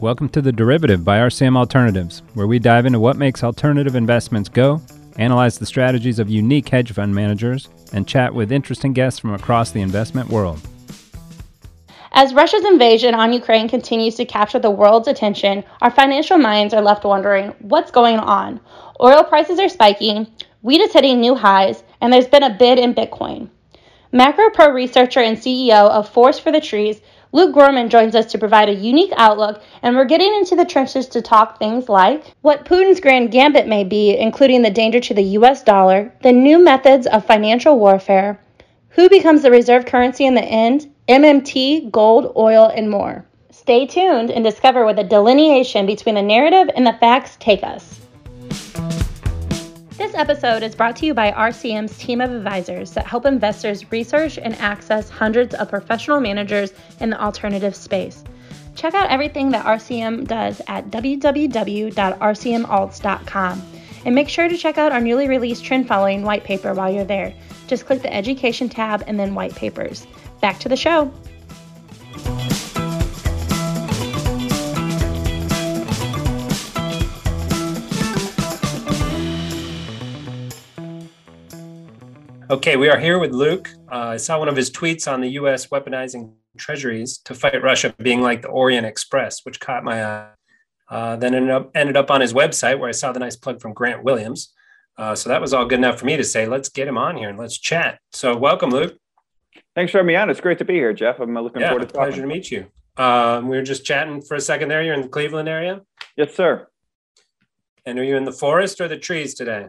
Welcome to The Derivative by RCM Alternatives, where we dive into what makes alternative investments go, analyze the strategies of unique hedge fund managers, and chat with interesting guests from across the investment world. As Russia's invasion on Ukraine continues to capture the world's attention, our financial minds are left wondering what's going on. Oil prices are spiking, wheat is hitting new highs, and there's been a bid in Bitcoin. Macro Pro researcher and CEO of Forest for the Trees, Luke Gromen joins us to provide a unique outlook, and we're getting into the trenches to talk things like what Putin's grand gambit may be, including the danger to the US dollar, the new methods of financial warfare, who becomes the reserve currency in the end, MMT, gold, oil, and more. Stay tuned and discover where the delineation between the narrative and the facts take us. This episode is brought to you by RCM's team of advisors that help investors research and access hundreds of professional managers in the alternative space. Check out everything that RCM does at www.rcmalts.com and make sure to check out our newly released trend following white paper while you're there. Just click the education tab and then white papers. Back to the show. Okay, we are here with Luke. Uh, I saw one of his tweets on the U.S. weaponizing treasuries to fight Russia being like the Orient Express, which caught my eye. Uh, then ended up ended up on his website where I saw the nice plug from Grant Williams. Uh, so that was all good enough for me to say, let's get him on here and let's chat. So welcome, Luke. Thanks for having me on. It's great to be here, Jeff. I'm looking yeah, forward to talking. Pleasure to meet you. Um, we were just chatting for a second there. You're in the Cleveland area. Yes, sir. And are you in the forest or the trees today?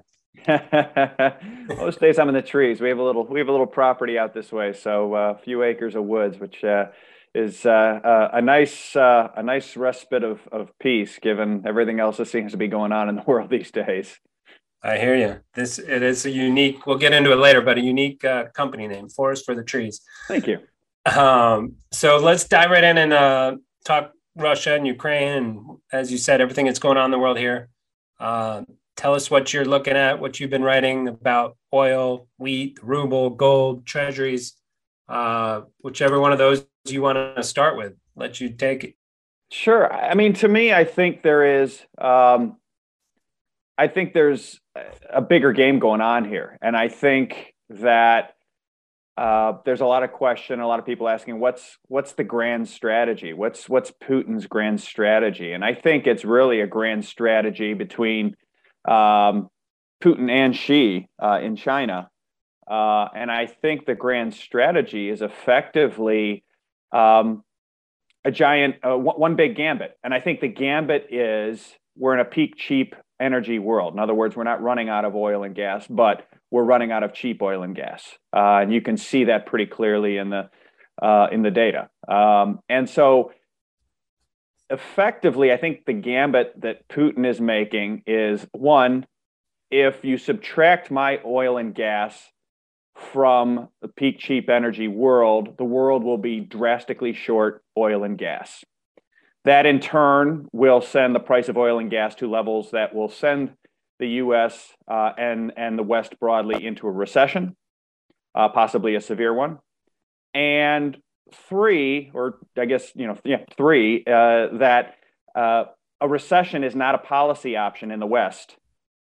Most days I'm in the trees. We have a little we have a little property out this way, so uh, a few acres of woods, which uh, is uh, uh a nice uh, a nice respite of of peace, given everything else that seems to be going on in the world these days. I hear you. This it is a unique. We'll get into it later, but a unique uh, company name, Forest for the Trees. Thank you. Um, so let's dive right in and talk Russia and Ukraine, and as you said, everything that's going on in the world here. Uh, tell us what you're looking at, what you've been writing about oil, wheat, ruble, gold, treasuries, uh, whichever one of those you want to start with. Let you take it. Sure. I mean, to me, I think there is. Um, I think there's a bigger game going on here, and I think that uh, there's a lot of question, a lot of people asking, what's what's the grand strategy? What's what's Putin's grand strategy? And I think it's really a grand strategy between um, Putin and Xi uh, in China. Uh, and I think the grand strategy is effectively um, a giant, uh, one big gambit. And I think the gambit is we're in a peak cheap energy world. In other words, we're not running out of oil and gas, but we're running out of cheap oil and gas. Uh, and you can see that pretty clearly in the uh, in the data. Um, and so effectively, I think the gambit that Putin is making is one, if you subtract my oil and gas from the peak cheap energy world, the world will be drastically short oil and gas. That in turn will send the price of oil and gas to levels that will send the US uh, and, and the West broadly into a recession, uh, possibly a severe one. And three, or I guess you know, yeah, three, uh, that uh, a recession is not a policy option in the West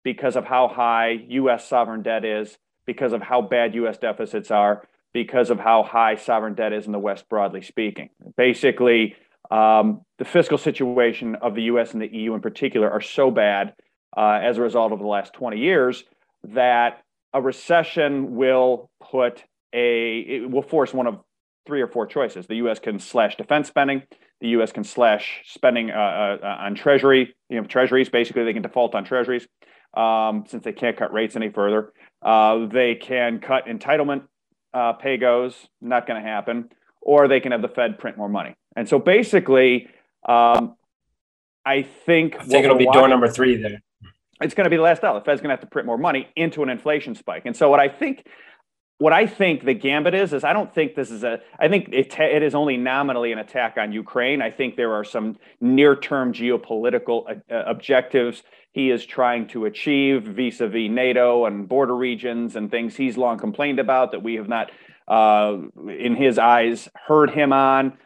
because of how high U.S. sovereign debt is, because of how bad U.S. deficits are, because of how high sovereign debt is in the West, broadly speaking. Basically, um, the fiscal situation of the U.S. and the EU in particular are so bad uh, as a result of the last 20 years that a recession will put a it will force one of three or four choices. The U.S. can slash defense spending. The U.S. can slash spending uh, uh, uh, on treasury, you know, treasuries. Basically, they can default on treasuries um, since they can't cut rates any further. Uh, they can cut entitlement uh, pay goes, not going to happen, or they can have the Fed print more money. And so basically, um, I think I think it'll be door number three there. It's going to be the last dollar. The Fed's going to have to print more money into an inflation spike. And so what I think what I think the gambit is is I don't think this is a I think it it is only nominally an attack on Ukraine. I think there are some near-term geopolitical uh, uh, objectives he is trying to achieve vis-a-vis NATO and border regions and things he's long complained about that we have not uh, in his eyes heard him on.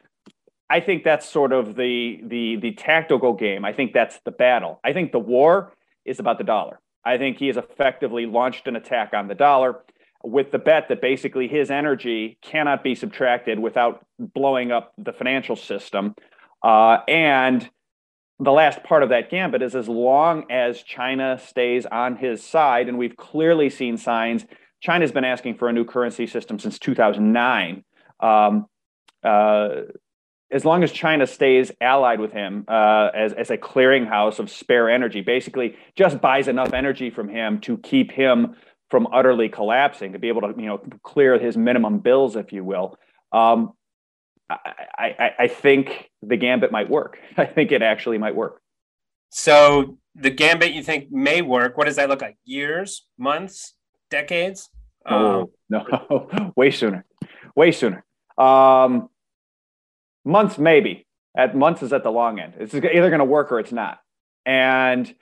I think that's sort of the the the tactical game. I think that's the battle. I think the war is about the dollar. I think he has effectively launched an attack on the dollar with the bet that basically his energy cannot be subtracted without blowing up the financial system. Uh, and the last part of that gambit is as long as China stays on his side, and we've clearly seen signs, China's been asking for a new currency system since 2009. Um, uh, as long as China stays allied with him uh, as, as a clearinghouse of spare energy, basically just buys enough energy from him to keep him from utterly collapsing, to be able to you know clear his minimum bills, if you will. Um, I, I, I think the gambit might work. I think it actually might work. So the gambit you think may work? What does that look like? Years, months, decades? Oh um, no, way sooner, way sooner. Um, months maybe. At months is at the long end. It's either going to work or it's not. And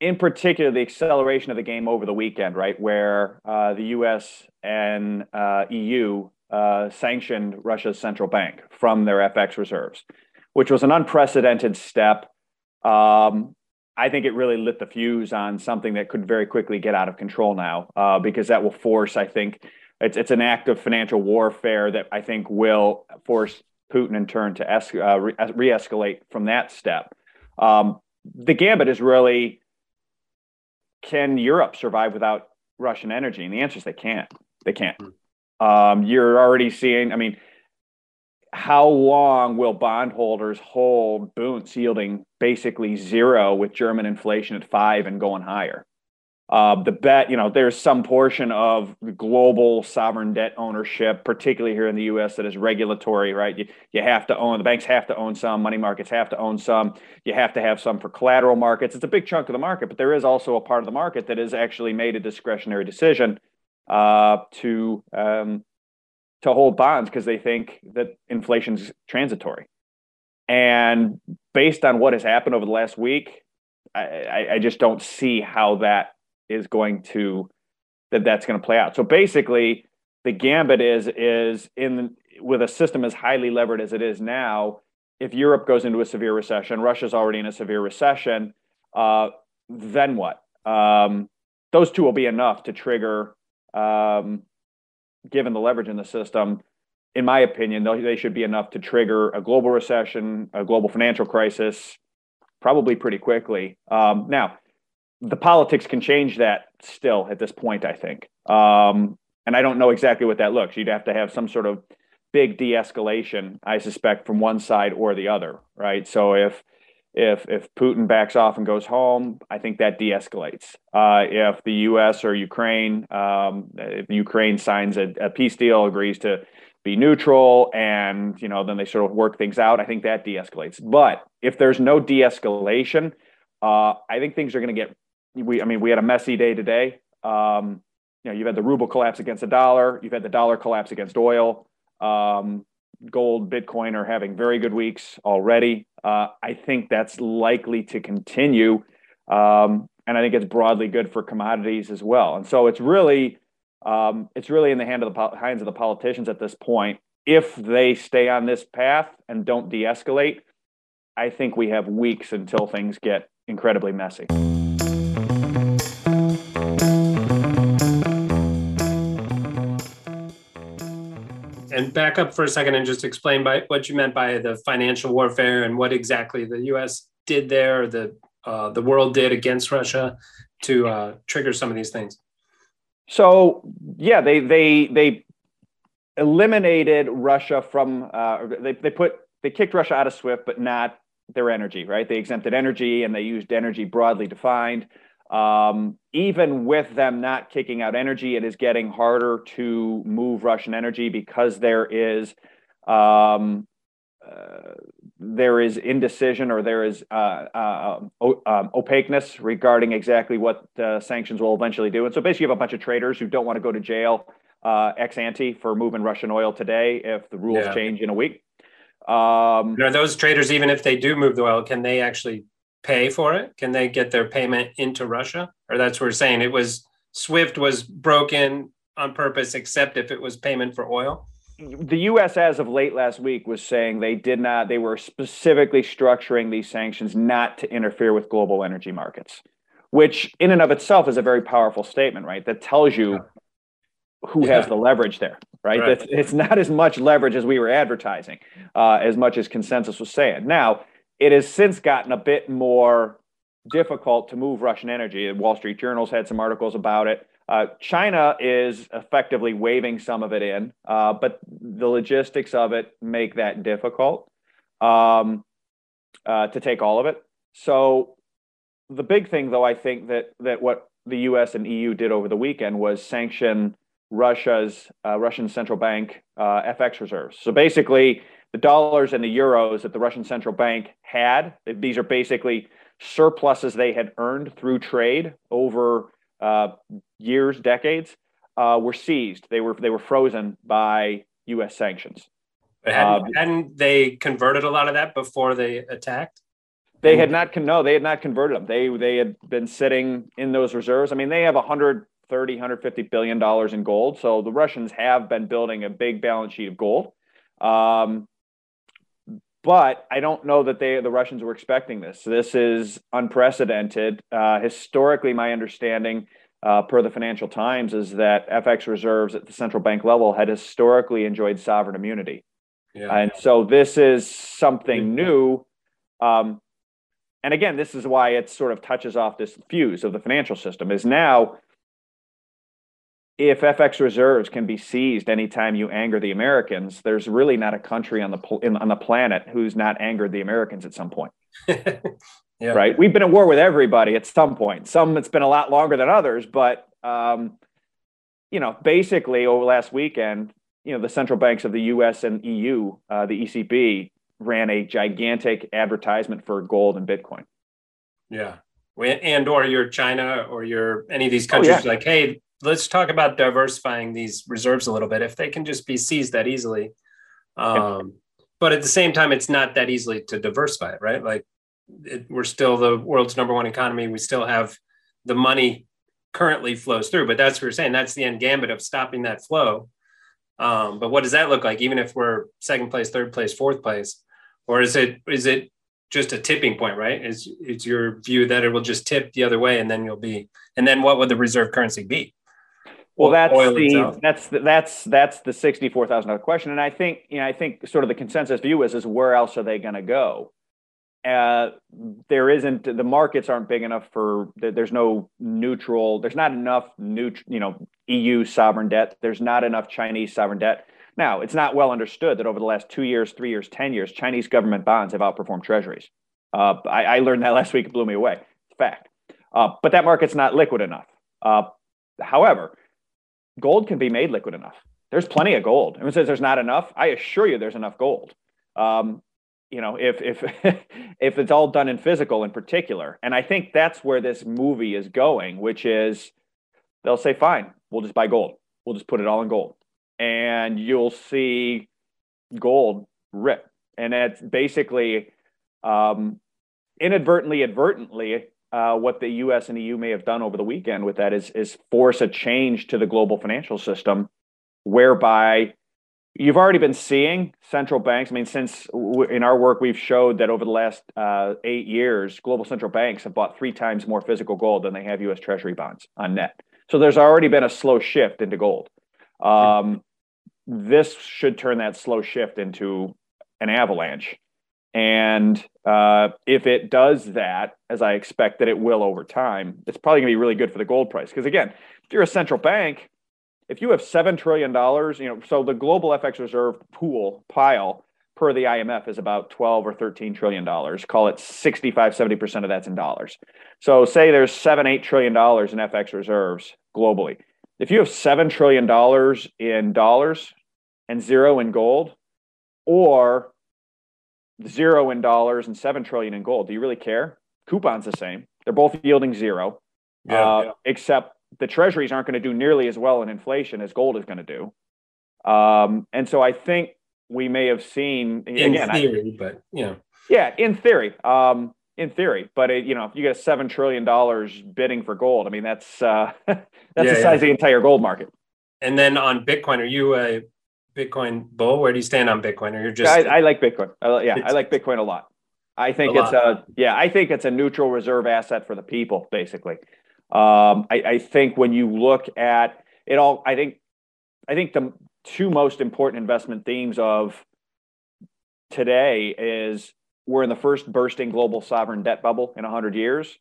in particular, the acceleration of the game over the weekend, right, where uh, the U.S. and uh, EU uh, sanctioned Russia's central bank from their FX reserves, which was an unprecedented step. Um, I think it really lit the fuse on something that could very quickly get out of control now, uh, because that will force, I think, it's, it's an act of financial warfare that I think will force Putin in turn to es- uh, re escalate from that step. Um, the gambit is really can Europe survive without Russian energy? And the answer is they can't. They can't. Hmm. Um, you're already seeing, I mean, how long will bondholders hold Bunds yielding basically zero with German inflation at five and going higher? Uh, the bet, you know, there's some portion of global sovereign debt ownership, particularly here in the U.S., that is regulatory, right? You, you have to own, the banks have to own some, money markets have to own some, you have to have some for collateral markets. It's a big chunk of the market, but there is also a part of the market that has actually made a discretionary decision uh, to um, to hold bonds because they think that inflation's transitory. And based on what has happened over the last week, I, I just don't see how that is going to that that's going to play out. So basically, the gambit is is in with a system as highly levered as it is now. If Europe goes into a severe recession, Russia's already in a severe recession. Uh, then what? Um, those two will be enough to trigger um, given the leverage in the system, in my opinion, they should be enough to trigger a global recession, a global financial crisis, probably pretty quickly. Um, now, the politics can change that still at this point, I think. Um, and I don't know exactly what that looks. You'd have to have some sort of big de escalation, I suspect, from one side or the other, right? So if if if Putin backs off and goes home, I think that de-escalates. Uh, if the U.S. or Ukraine, um, if Ukraine signs a, a, peace deal, agrees to be neutral, and you know then they sort of work things out, I think that de-escalates. But if there's no de-escalation, uh, I think things are going to get. We, I mean, we had a messy day today. Um, you know, you've had the ruble collapse against the dollar. You've had the dollar collapse against oil. Um, gold, Bitcoin are having very good weeks already. Uh, I think that's likely to continue. Um, and I think it's broadly good for commodities as well. And so it's really, um, it's really in the hand of the hands of the politicians at this point. If they stay on this path and don't de-escalate, I think we have weeks until things get incredibly messy. And back up for a second and just explain by what you meant by the financial warfare and what exactly the U.S. did there, or the uh, the world did against Russia to uh, trigger some of these things. So yeah, they they they eliminated Russia from uh, they they put they kicked Russia out of SWIFT, but not their energy. Right? They exempted energy and they used energy broadly defined. Um, even with them not kicking out energy, it is getting harder to move Russian energy because there is um, uh, there is indecision or there is uh, uh, um, opaqueness regarding exactly what sanctions will eventually do. And so basically, you have a bunch of traders who don't want to go to jail uh, ex ante for moving Russian oil today if the rules yeah. change in a week. Um, are those traders, even if they do move the oil, can they actually pay for it? Can they get their payment into Russia? Or that's what we're saying. It was SWIFT was broken on purpose, except if it was payment for oil. the U.S. as of late last week was saying they did not. They were specifically structuring these sanctions not to interfere with global energy markets, which in and of itself is a very powerful statement, right? That tells you who has the leverage there, right? right. It's, it's, not as much leverage as we were advertising, uh, as much as consensus was saying. Now, it has since gotten a bit more difficult to move Russian energy. Wall Street Journal's had some articles about it. Uh, China is effectively waving some of it in, uh, but the logistics of it make that difficult um, uh, to take all of it. So the big thing, though, I think that that what the U.S. and EU did over the weekend was sanction Russia's uh, Russian central bank uh, FX reserves. So basically, the dollars and the euros that the Russian central bank had, these are basically surpluses they had earned through trade over uh, years, decades, uh, were seized. They were they were frozen by U.S. sanctions. But hadn't, uh, hadn't they converted a lot of that before they attacked? They had not no, they had not converted them. They they had been sitting in those reserves. I mean, they have 130, 150 billion dollars in gold. So the Russians have been building a big balance sheet of gold. Um, but I don't know that they the Russians were expecting this. This is unprecedented. Uh, historically, my understanding, uh, per the Financial Times, is that FX reserves at the central bank level had historically enjoyed sovereign immunity, yeah. and so this is something new. Um, and again, this is why it sort of touches off this fuse of the financial system. Is now if FX reserves can be seized anytime you anger the Americans, there's really not a country on the in, on the planet who's not angered the Americans at some point. yeah. Right? We've been at war with everybody at some point. Some it's been a lot longer than others, but um, you know, basically over last weekend, you know, the central banks of the U.S. and EU, uh, the ECB, ran a gigantic advertisement for gold and Bitcoin. Yeah, and or your China or your any of these countries oh, yeah. like, hey, let's talk about diversifying these reserves a little bit. If they can just be seized that easily, um, but at the same time, it's not that easily to diversify it, right? Like it, we're still the world's number one economy. We still have the money currently flows through, but that's what we're saying. That's the end gambit of stopping that flow. Um, but what does that look like? Even if we're second place, third place, fourth place, or is it is it just a tipping point, right? Is it's your view that it will just tip the other way, and then you'll be, and then what would the reserve currency be? Well, that's the that's the, that's that's the sixty four thousand dollar question, and I think you know I think sort of the consensus view is is where else are they going to go? Uh, there isn't the markets aren't big enough for there's no neutral there's not enough neutral you know EU sovereign debt there's not enough Chinese sovereign debt. Now it's not well understood that over the last two years, three years, ten years, Chinese government bonds have outperformed treasuries. Uh, I, I, learned that last week; it blew me away. It's fact. Uh, but that market's not liquid enough. Uh, however gold can be made liquid enough. There's plenty of gold. Everyone says there's not enough. I assure you, there's enough gold. Um, you know, if if if it's all done in physical, in particular, and I think that's where this movie is going, which is they'll say, "Fine, we'll just buy gold. We'll just put it all in gold," and you'll see gold rip, and that's basically um, inadvertently, advertently uh, what the U.S. and EU may have done over the weekend with that is is force a change to the global financial system, whereby you've already been seeing central banks. I mean, since w- in our work we've showed that over the last uh, eight years, global central banks have bought three times more physical gold than they have U.S. Treasury bonds on net. So there's already been a slow shift into gold. Um, this should turn that slow shift into an avalanche. And uh, if it does that, as I expect that it will over time, it's probably going to be really good for the gold price. Because again, if you're a central bank, if you have seven trillion dollars, you know, so the global FX reserve pool pile per the IMF is about 12 or 13 trillion dollars. Call it 65, 70% of that's in dollars. So say there's seven, eight trillion dollars in FX reserves globally. If you have seven trillion dollars in dollars and zero in gold, or zero in dollars and seven trillion in gold. Do you really care? Coupon's the same. They're both yielding zero. Yeah, uh, yeah. Except the treasuries aren't going to do nearly as well in inflation as gold is going to do. Um, and so I think we may have seen in again, theory, I, but know, yeah, in theory, um, in theory, but it, you know, if you get seven trillion dollars bidding for gold, I mean, that's uh, that's yeah, the size of the entire gold market. And then on Bitcoin, are you a Bitcoin bull? Where do you stand on Bitcoin? Or you're just I, I like Bitcoin. I, yeah, I like Bitcoin a lot. I think a it's lot. a yeah. I think it's a neutral reserve asset for the people, basically. Um, I, I think when you look at it all, I think I think the two most important investment themes of today is we're in the first bursting global sovereign debt bubble in 100 years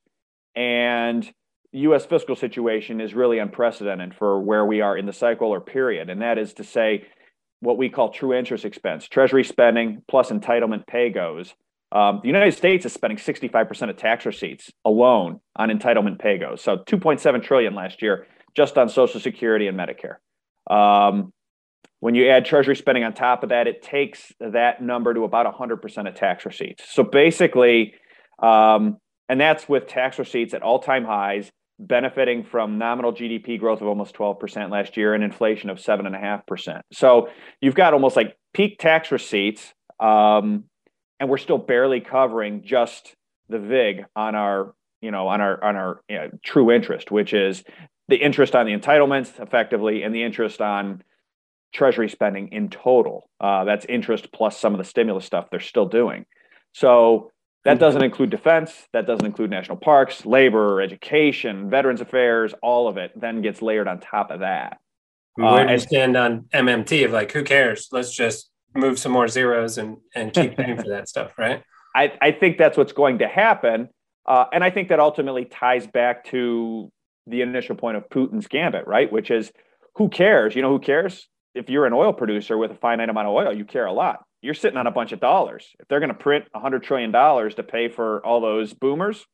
and US fiscal situation is really unprecedented for where we are in the cycle or period and that is to say what we call true interest expense treasury spending plus entitlement pay goes um, the United States is spending 65% of tax receipts alone on entitlement pay goes. So 2.7 trillion last year just on Social Security and Medicare. Um, when you add treasury spending on top of that, it takes that number to about 100% of tax receipts. So basically, um, and that's with tax receipts at all time highs, benefiting from nominal GDP growth of almost 12% last year and inflation of 7.5%. So you've got almost like peak tax receipts, um, and we're still barely covering just the VIG on our you know on our on our you know, true interest which is the interest on the entitlements effectively and the interest on treasury spending in total. Uh, that's interest plus some of the stimulus stuff they're still doing. So that doesn't include defense, that doesn't include national parks, labor, education, veterans affairs, all of it then gets layered on top of that. Where do you stand on MMT of like, who cares? Let's just move some more zeros and, and keep paying for that stuff, right? I, I think that's what's going to happen. Uh, and I think that ultimately ties back to the initial point of Putin's gambit, right? Which is who cares? You know, who cares? if you're an oil producer with a finite amount of oil, you care a lot. You're sitting on a bunch of dollars. If they're going to print $100 trillion to pay for all those boomers,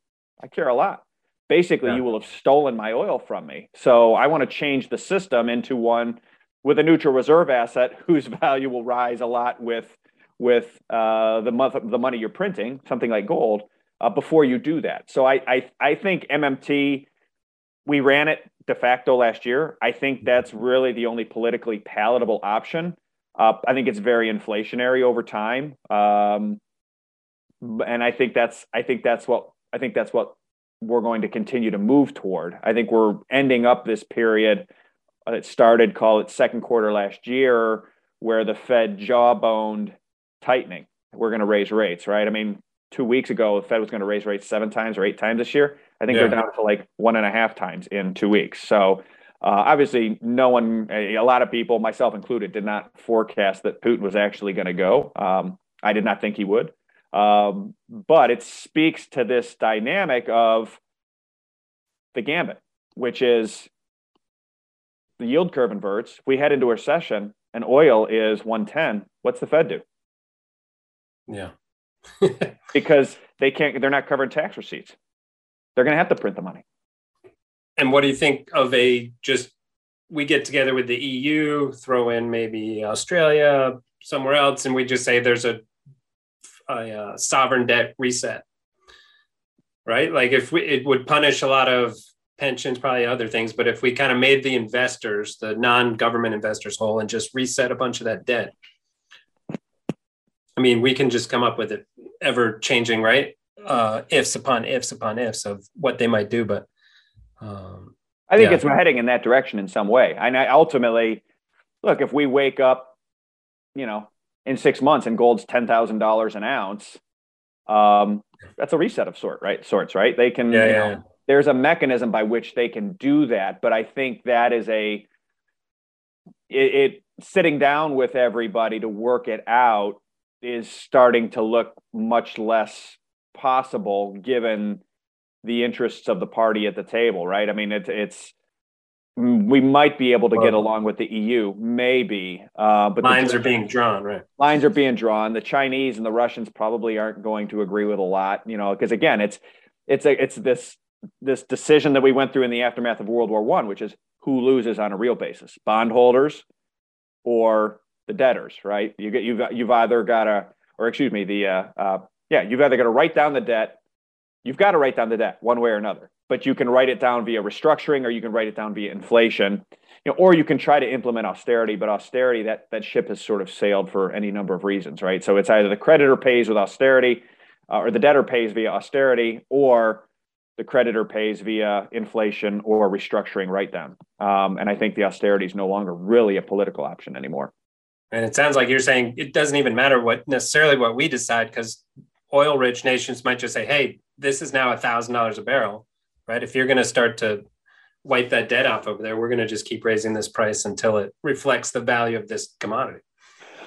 I care a lot. Basically, yeah. you will have stolen my oil from me. So I want to change the system into one with a neutral reserve asset whose value will rise a lot with with uh, the month the money you're printing, something like gold, uh, before you do that. So I, I I think MMT we ran it de facto last year. I think that's really the only politically palatable option. Uh, I think it's very inflationary over time, um, and I think that's I think that's what I think that's what we're going to continue to move toward. I think we're ending up this period that started, call it second quarter last year, where the Fed jawboned tightening. We're going to raise rates, right? I mean, two weeks ago, the Fed was going to raise rates seven times or eight times this year. I think yeah. they're down to like one and a half times in two weeks. So uh, obviously, no one, a, a, lot of people, myself included, did not forecast that Putin was actually going to go. Um, I did not think he would. Um, but it speaks to this dynamic of the gambit, which is the yield curve inverts. We head into a recession and oil is 110, what's the Fed do? Yeah. because they can't, they're not covering tax receipts they're going to have to print the money. And what do you think of a just we get together with the EU, throw in maybe Australia, somewhere else, and we just say there's a, a, a uh, sovereign debt reset, right? Like if we, it would punish a lot of pensions, probably other things, but if we kind of made the investors, the non-government investors whole, and just reset a bunch of that debt, I mean, we can just come up with it ever changing, right? uh, ifs upon ifs upon ifs of what they might do. But um, I think yeah. it's heading in that direction in some way. And I ultimately, look, if we wake up, you know, in six months and gold's ten thousand dollars an ounce, um, that's a reset of sort, right? Sorts, right? They can, yeah, you know, yeah. there's a mechanism by which they can do that. But I think that is a it, it sitting down with everybody to work it out is starting to look much less possible given the interests of the party at the table, right? I mean, it, it's we might be able to get along with the EU, maybe, uh, but lines the, are being drawn, right? Lines are being drawn. The Chinese and the Russians probably aren't going to agree with a lot, you know, because again, it's it's a it's this this decision that we went through in the aftermath of World War One, which is who loses on a real basis, bondholders or the debtors, right? You get you've you've either got a or excuse me, the uh, uh, yeah, you've either got to write down the debt, you've got to write down the debt one way or another, but you can write it down via restructuring or you can write it down via inflation. You know, or you can try to implement austerity, but austerity that that ship has sort of sailed for any number of reasons, right? So it's either the creditor pays with austerity, uh, or the debtor pays via austerity, or the creditor pays via inflation or restructuring write down. Um, and I think the austerity is no longer really a political option anymore. And it sounds like you're saying it doesn't even matter what necessarily what we decide because oil rich nations might just say, hey, this is now a thousand dollars a barrel, right? If you're going to start to wipe that debt off over there, we're going to just keep raising this price until it reflects the value of this commodity.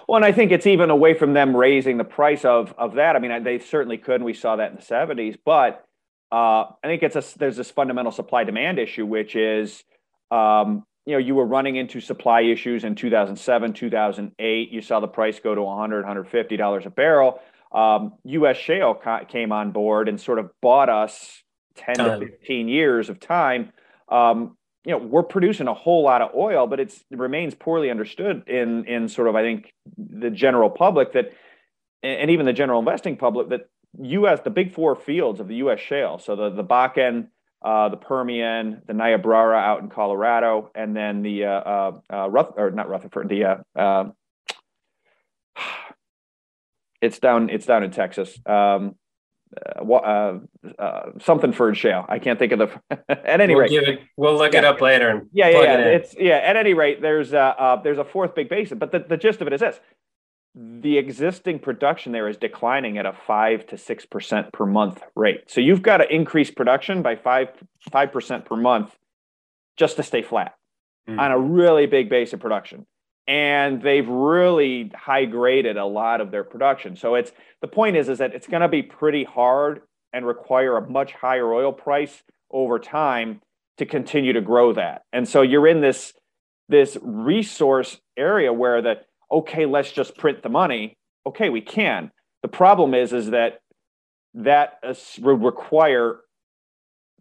Well, and I think it's even away from them raising the price of of that. I mean, they certainly could, and we saw that in the '70s. But uh, I think it's a there's this fundamental supply demand issue, which is um, you know, you were running into supply issues in 2007, 2008. You saw the price go to 100, 150 dollars a barrel. Um, U.S. shale ca- came on board and sort of bought us 10 to 15 years of time. Um, you know, we're producing a whole lot of oil, but it remains poorly understood in in sort of I think the general public that, and even the general investing public that U.S. the big four fields of the U.S. shale, so the the Bakken, uh, the Permian, the Niobrara out in Colorado, and then the uh, uh, uh Ruth, or not Rutherford, the uh, uh, it's down it's down in Texas. Um, uh, uh, something for shale. I can't think of the. at any we'll rate, it, we'll look yeah. it up later. And yeah, yeah, yeah. It it's yeah. At any rate, there's uh, there's a fourth big basin, but the, the gist of it is this: the existing production there is declining at a five to six percent per month rate. So you've got to increase production by five five percent per month just to stay flat mm. on a really big base of production. And they've really high graded a lot of their production. So it's the point is is that it's going to be pretty hard and require a much higher oil price over time to continue to grow that. And so you're in this this resource area where that okay, let's just print the money. Okay, we can. The problem is, is that that uh, would require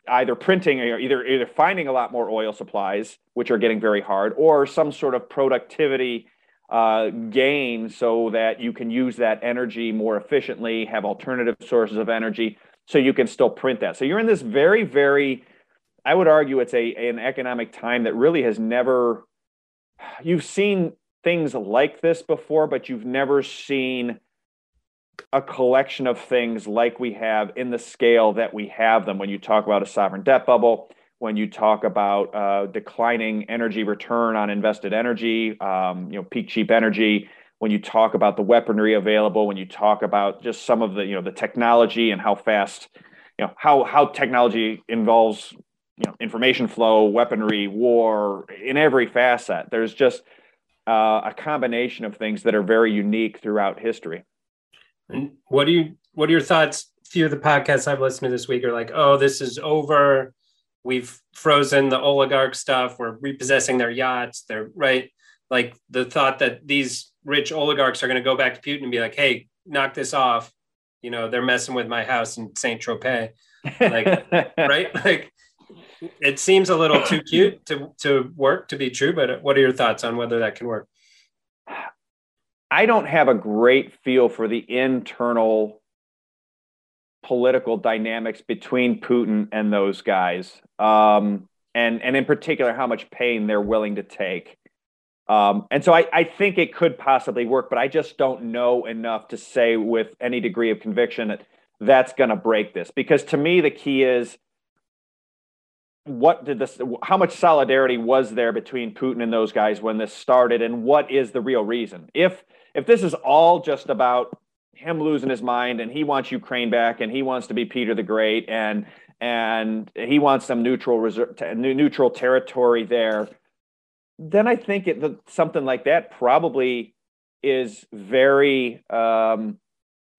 either printing or either either finding a lot more oil supplies, which are getting very hard, or some sort of productivity uh, gain so that you can use that energy more efficiently, have alternative sources of energy, so you can still print that. So you're in this very, very, I would argue it's a an economic time that really has never. You've seen things like this before, but you've never seen a collection of things like we have in the scale that we have them when you talk about a sovereign debt bubble when you talk about uh, declining energy return on invested energy um, you know peak cheap energy when you talk about the weaponry available when you talk about just some of the you know the technology and how fast you know how how technology involves you know information flow weaponry war in every facet there's just uh, a combination of things that are very unique throughout history. And what do you what are your thoughts? A few of the podcasts I've listened to this week are like, oh, this is over. We've frozen the oligarch stuff. We're repossessing their yachts. They're right. Like the thought that these rich oligarchs are going to go back to Putin and be like, hey, knock this off. You know, they're messing with my house in Saint Tropez. Like, right? Like it seems a little too cute to to work to be true. But what are your thoughts on whether that can work? I don't have a great feel for the internal political dynamics between Putin and those guys, um, and and in particular how much pain they're willing to take. Um, and so I, I think it could possibly work, but I just don't know enough to say with any degree of conviction that that's going to break this. Because to me, the key is what did this how much solidarity was there between putin and those guys when this started and what is the real reason? If if this is all just about him losing his mind and he wants ukraine back and he wants to be peter the great and and he wants some neutral reserve neutral territory there then i think it something like that probably is very um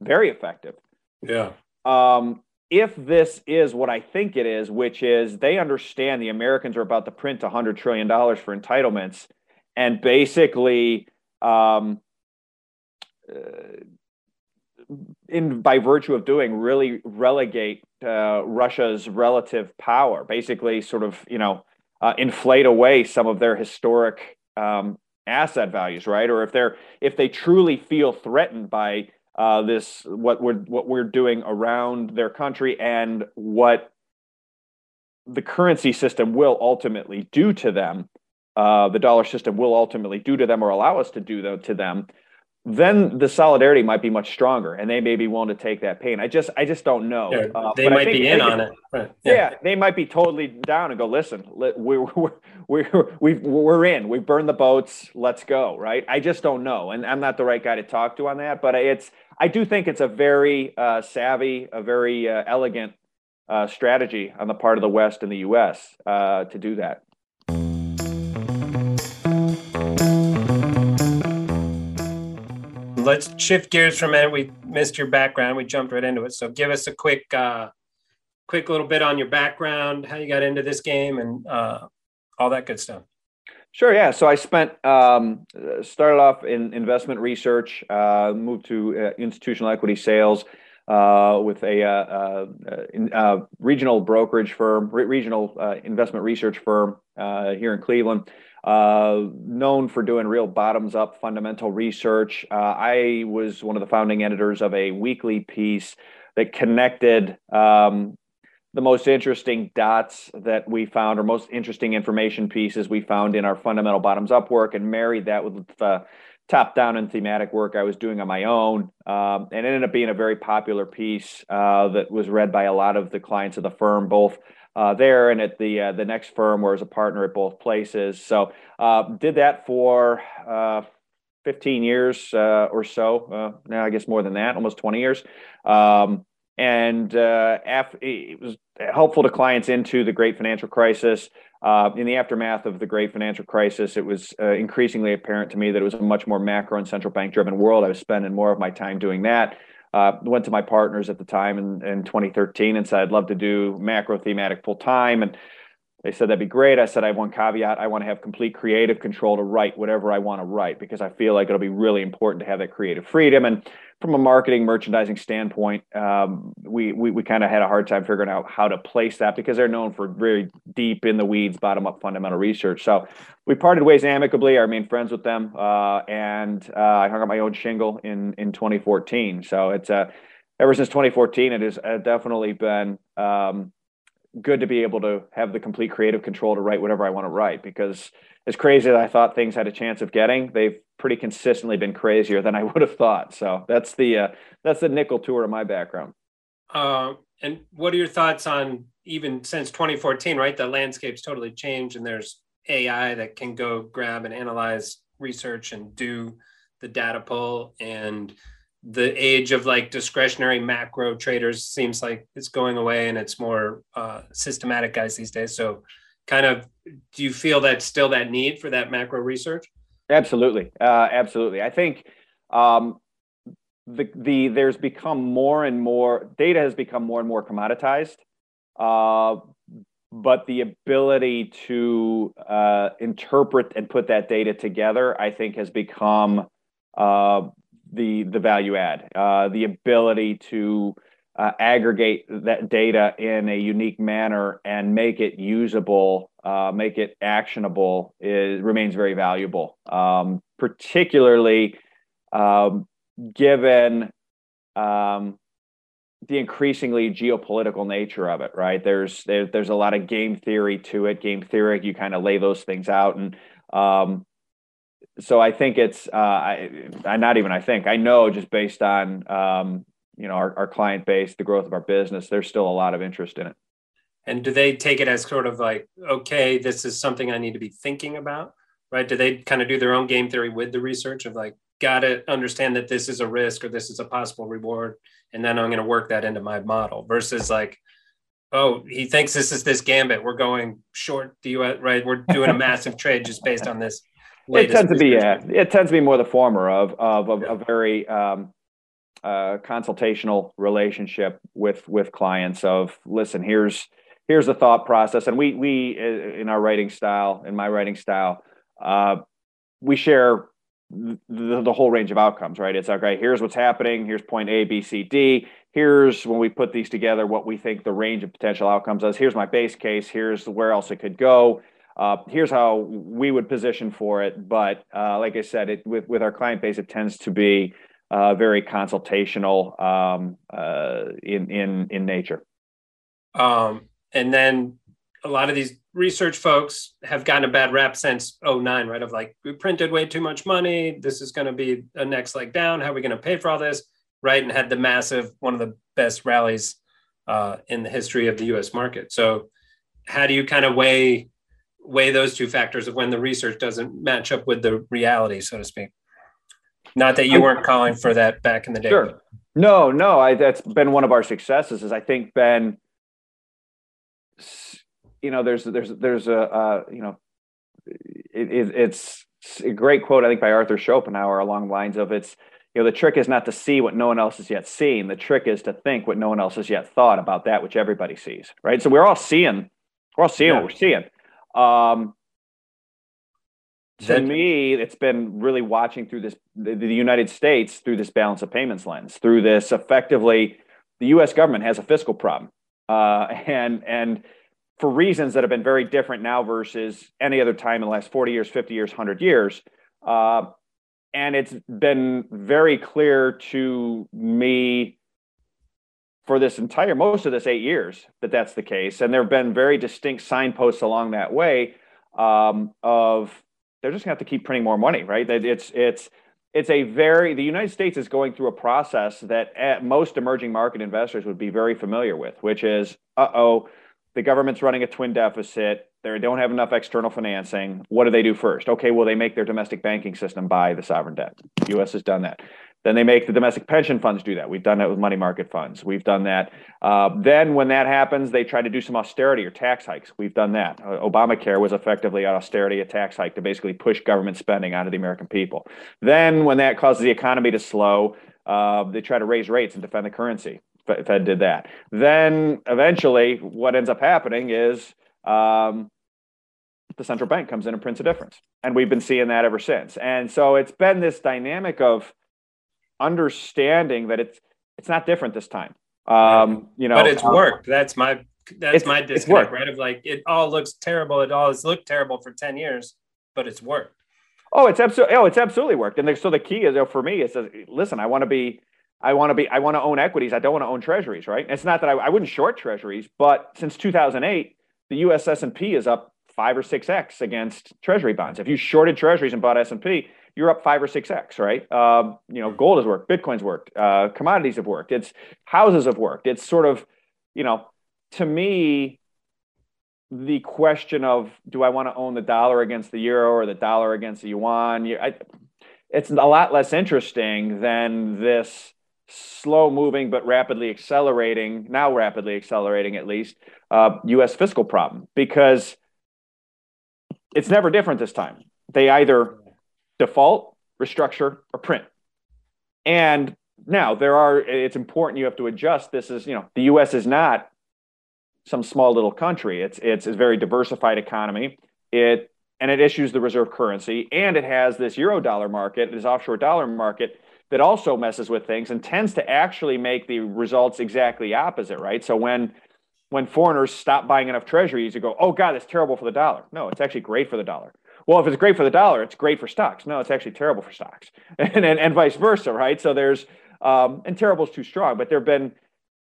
very effective. Yeah. Um if this is what I think it is, which is they understand the Americans are about to print $100 trillion for entitlements and basically, um, uh, in by virtue of doing, really relegate uh, Russia's relative power, basically, sort of, you know, uh, inflate away some of their historic um, asset values, right? Or if they're if they truly feel threatened by uh, this what we're what we're doing around their country and what the currency system will ultimately do to them. Uh, the dollar system will ultimately do to them or allow us to do to them. then the solidarity might be much stronger and they may be willing to take that pain. I just I just don't know. Uh, they might be in on it. Right. Yeah. yeah. they might be totally down and go, listen, we're, we're, we're, we've, we're in, we've burned the boats, let's go, right? I just don't know. And I'm not the right guy to talk to on that, but it's, I do think it's a very uh, savvy, a very uh, elegant uh, strategy on the part of the West and the U.S. Uh, to do that. let's shift gears for a minute. We missed your background. We jumped right into it. So give us a quick, uh, quick little bit on your background, how you got into this game, and uh, all that good stuff. Sure. Yeah. So I spent um, started off in investment research, uh, moved to uh, institutional equity sales uh, with a, uh, uh, regional brokerage firm, re- regional investment research firm here in Cleveland uh, known for doing real bottoms up fundamental research. Uh, I was one of the founding editors of a weekly piece that connected um, the most interesting dots that we found, or most interesting information pieces we found in our fundamental bottoms up work, and married that with the top down and thematic work I was doing on my own. Um, and ended up being a very popular piece uh, that was read by a lot of the clients of the firm, both uh, there and at the uh, the next firm where I was a partner at both places. So uh, did that for uh, 15 years uh, or so. Uh, now I guess more than that, almost 20 years. Um, and uh, af- it was helpful to clients into the great financial crisis. Uh, in the aftermath of the great financial crisis, it was uh, increasingly apparent to me that it was a much more macro and central bank driven world. I was spending more of my time doing that uh, went to my partners at the time in, in 2013 and said I'd love to do macro thematic full time, and they said that'd be great. I said I have one caveat: I want to have complete creative control to write whatever I want to write because I feel like it'll be really important to have that creative freedom. And from a marketing merchandising standpoint, um, we we, we kind of had a hard time figuring out how to place that because they're known for very deep in the weeds, bottom up fundamental research. So we parted ways amicably. I remained friends with them, uh, and uh, I hung up my own shingle in in 2014. So it's uh, ever since 2014, it has uh, definitely been. Um, good to be able to have the complete creative control to write whatever I want to write because as crazy as I thought things had a chance of getting, they've pretty consistently been crazier than I would have thought. So that's the uh, that's the nickel tour of my background. Uh, and what are your thoughts on even since 2014? Right, the landscape's totally changed, and there's AI that can go grab and analyze research and do the data pull and the age of like discretionary macro traders seems like it's going away and it's more uh, systematic guys these days. So kind of do you feel that still that need for that macro research? Absolutely. Uh, absolutely. I think um, the, the there's become more and more data has become more and more commoditized uh, but the ability to uh, interpret and put that data together i think has become uh, the the value add, uh, the ability to uh, aggregate that data in a unique manner and make it usable, uh, make it actionable, is remains very valuable. Um, particularly um, given um, the increasingly geopolitical nature of it. Right? There's there, there's a lot of game theory to it. Game theory, you kind of lay those things out and um, so I think it's uh, I, I not even I think I know just based on um, you know our, our client base, the growth of our business, there's still a lot of interest in it. And do they take it as sort of like, okay, this is something I need to be thinking about, right? Do they kind of do their own game theory with the research of like, got to understand that this is a risk or this is a possible reward, and then I'm going to work that into my model versus like, oh, he thinks this is this gambit. We're going short the U.S. Right? We're doing a massive trade just based on this it tends to be yeah, it tends to be more the former of of, of yeah. a very um, uh, consultational relationship with with clients. Of listen, here's here's the thought process, and we we uh, in our writing style, in my writing style, uh, we share the, the, whole range of outcomes. Right? It's okay. Here's what's happening. Here's point A, B, C, D. Here's when we put these together, what we think the range of potential outcomes is. Here's my base case. Here's where else it could go uh, here's how we would position for it. But uh, like I said, it, with with our client base, it tends to be uh, very consultational um, uh, in in in nature. Um, and then a lot of these research folks have gotten a bad rap since 09, right? Of like, we printed way too much money. This is going to be a next leg down. How are we going to pay for all this? Right. And had the massive, one of the best rallies uh, in the history of the US market. So, how do you kind of weigh weigh those two factors of when the research doesn't match up with the reality, so to speak? Not that you weren't calling for that back in the day. Sure. No, no, I, that's been one of our successes. Is I think Ben you know, there's there's there's a uh, you know, it, it, it's a great quote I think by Arthur Schopenhauer along the lines of it's you know the trick is not to see what no one else has yet seen. The trick is to think what no one else has yet thought about that which everybody sees. Right. So we're all seeing, we're all seeing yeah. what we're seeing. Um, to me, it's been really watching through this the, the United States through this balance of payments lens, through this effectively, the U.S. government has a fiscal problem, uh, and and for reasons that have been very different now versus any other time in the last 40 years, 50 years, 100 years. Uh, and it's been very clear to me for this entire most of this eight years that that's the case and there have been very distinct signposts along that way um, of they're just going to have to keep printing more money right it's it's it's a very the united states is going through a process that most emerging market investors would be very familiar with which is uh-oh the government's running a twin deficit. They don't have enough external financing. What do they do first? Okay, well, they make their domestic banking system buy the sovereign debt. The U.S. has done that. Then they make the domestic pension funds do that. We've done that with money market funds. We've done that. Uh, then, when that happens, they try to do some austerity or tax hikes. We've done that. Uh, Obamacare was effectively an austerity, a tax hike to basically push government spending onto the American people. Then, when that causes the economy to slow, uh, they try to raise rates and defend the currency. Fed did that. Then eventually, what ends up happening is um, the central bank comes in and prints a difference, and we've been seeing that ever since. And so it's been this dynamic of understanding that it's it's not different this time. Um, you know, but it's um, worked. That's my that's my disconnect, right? Of like it all looks terrible. It all has looked terrible for ten years, but it's worked. Oh, it's absolutely. Oh, it's absolutely worked. And so the key is, for me, is listen. I want to be I want to be I want to own equities. I don't want to own treasuries, right? it's not that I, I wouldn't short treasuries, but since 2008, the US S&P is up 5 or 6x against treasury bonds. If you shorted treasuries and bought S&P, you're up 5 or 6x, right? Um, you know, gold has worked, bitcoin's worked, uh, commodities have worked. It's houses have worked. It's sort of, you know, to me the question of do I want to own the dollar against the euro or the dollar against the yuan, I, it's a lot less interesting than this slow moving but rapidly accelerating, now rapidly accelerating at least, uh, US fiscal problem because it's never different this time. They either default, restructure, or print. And now there are, it's important you have to adjust. This is, you know, the US is not some small little country. It's, it's a very diversified economy. It, and it issues the reserve currency and it has this euro dollar market, this offshore dollar market that also messes with things and tends to actually make the results exactly opposite, right? So when when foreigners stop buying enough treasuries, you go, oh God, it's terrible for the dollar. No, it's actually great for the dollar. Well, if it's great for the dollar, it's great for stocks. No, it's actually terrible for stocks, and and, and vice versa, right? So there's um, and terrible is too strong, but there have been